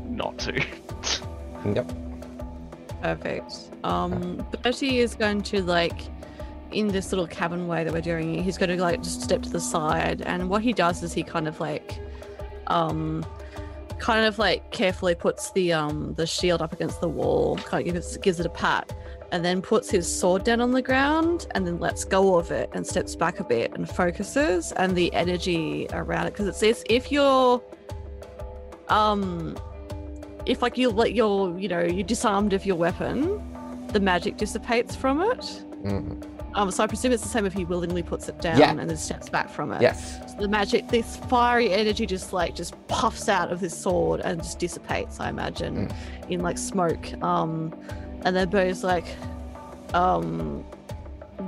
not to. Yep. Perfect. Um, Bertie is going to like in this little cabin way that we're doing. He's going to like just step to the side, and what he does is he kind of like, um, kind of like carefully puts the um the shield up against the wall, kind of gives gives it a pat, and then puts his sword down on the ground, and then lets go of it and steps back a bit and focuses, and the energy around it because it says if you're, um if like you let your you know you disarmed of your weapon the magic dissipates from it Mhm. um so i presume it's the same if he willingly puts it down Yeah. and then steps back from it Yes. so the magic this fiery energy just like just puffs out of this sword and just dissipates i imagine in like smoke um and then Bo's like um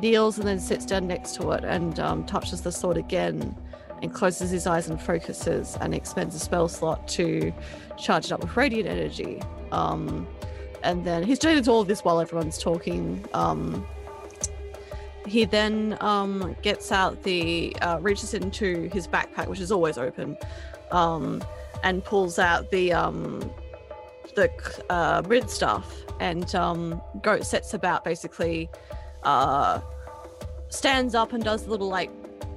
kneels and then sits down next to it and um, touches the sword again and closes his eyes and focuses and expends a spell slot to charge it up with radiant energy. Um, and then he's doing all this while everyone's talking. Um, he then um, gets out the uh, reaches into his backpack, which is always open, um, and pulls out the um, the uh, rid stuff and um, goat sets about basically uh, stands up and does a little like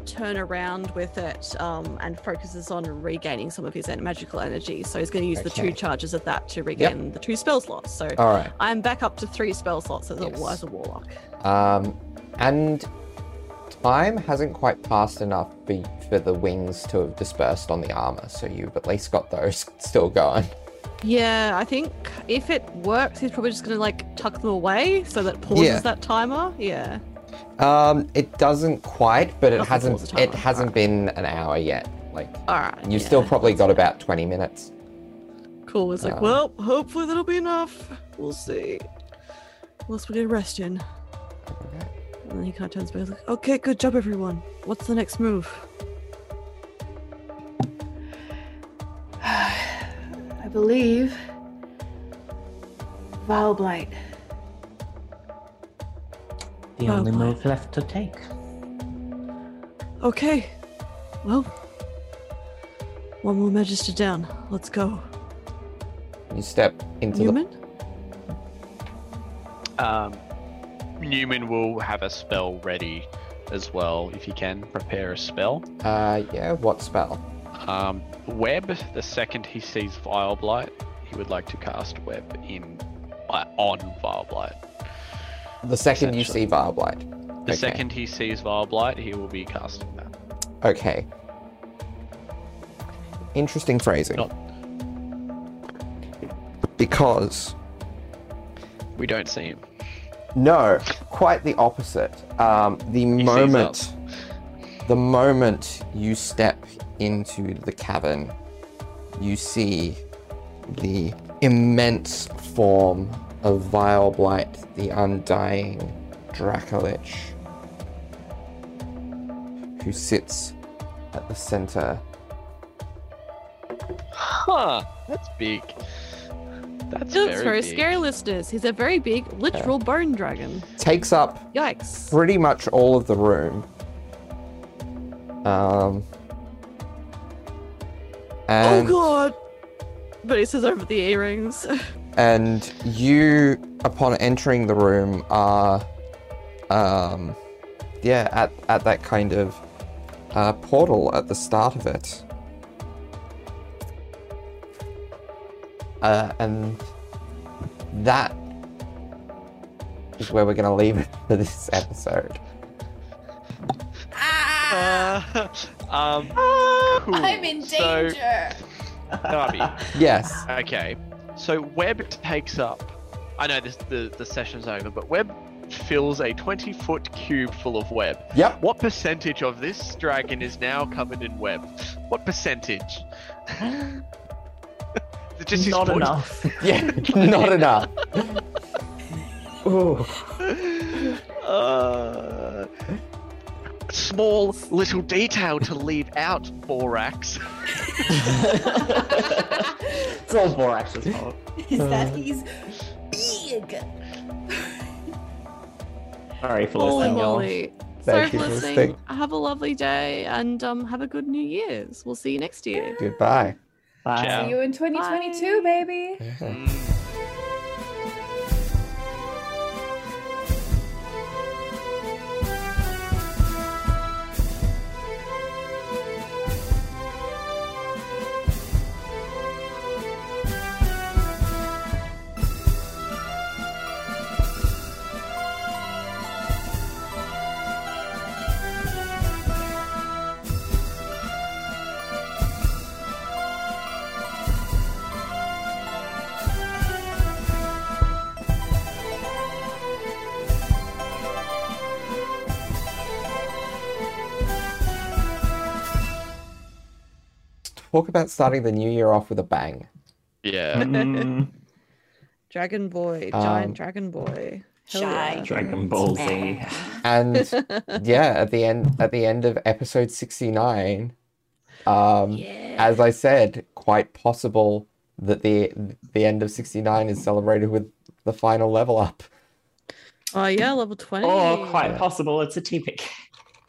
turn around with it um, and focuses on regaining some of his magical energy. So he's going to use the two charges of that to regain the two spell slots. So All right. I'm back up to three spell slots as, Yes. a, as a warlock. Um, and time hasn't quite passed enough be- for the wings to have dispersed on the armor, so you've at least got those still going. Yeah, I think if it works, he's probably just going to like tuck them away so that pauses Yeah. that timer. Yeah. Um, it doesn't quite, but it Nothing hasn't. pulls the timer. It hasn't been an hour yet. Like All right. you've yeah. still probably got about twenty minutes. Cool. It's like, Um, well, hopefully that'll be enough. We'll see. Unless we get a rest in. And then he kind of turns back. Like, okay, good job, everyone. What's the next move? I believe. Vile Blight. The Oh, only boy. move left to take. Okay. Well, one more magister down. Let's go. You step into Newman? Um, Newman will have a spell ready as well if he can prepare a spell. the. Uh, yeah. What spell? Um, Web. The second he sees Vile Blight, he would like to cast Web in uh, on Vile Blight. The second you see Vile Blight. The Okay. second he sees Vile Blight, he will be casting that. Okay. Interesting phrasing. Not- Because We don't see him. no, quite the opposite. Um, the sees moment, the moment you step into the cavern, you see the immense form of Vile Blight, the undying Dracolich, who sits at the center Huh. That's big. That's That's very, very big. scary, listeners. He's a very big, literal bone dragon. takes up Yikes. pretty much all of the room. Um, and, oh god! But he says over the earrings. and you, upon entering the room, are, um, yeah, at, at that kind of uh, portal at the start of it. Uh, and that is where we're going to leave it for this episode. Uh, um, cool. Ah, I'm in So, danger. Darby, Yes. Okay, so Web takes up. I know this the the session's over, but Web fills a 20 foot cube full of web. Yep. What percentage of this dragon is now covered in web? What percentage? Is just Not foot? enough. Yeah, not enough. Ooh. Uh, small little detail to leave out, Borax. it's all Borax's fault. Is that he's big? Sorry for listening, y'all. lovely. Sorry Thank for you for listening. listening. Have a lovely day and um, have a good New Year's. We'll see you next year. Goodbye. Bye. Ciao. See you in 2022, baby. Talk about starting the new year off with a bang. Yeah. Mm, Dragon Boy, Um, giant Dragon Boy. Hell yeah. Dragon Ball Z. And yeah, at the end at the end of episode 69, um as I said, quite possible that the the end of 69 is celebrated with the final level up. Oh yeah, level twenty. Or quite possible, it's a TPK.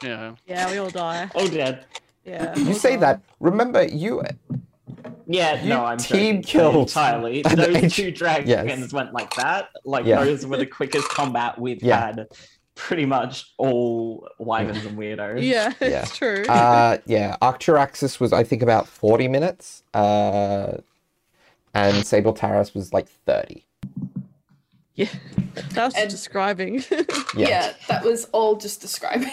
Yeah. Yeah, we all die. Oh, dead. Yeah. You say that. Remember you Yeah, You no, I'm team joking. killed entirely. an Those H- two dragons Yes. went like that. Like Yeah. those were the quickest combat we've Yeah. had pretty much all wyverns and weirdos. Yeah, Yeah. it's true. Uh, yeah, Arcturaxis was I think about forty minutes, uh, and Sable Taras was like thirty. yeah, that was And- describing. Yeah. yeah, that was all just describing.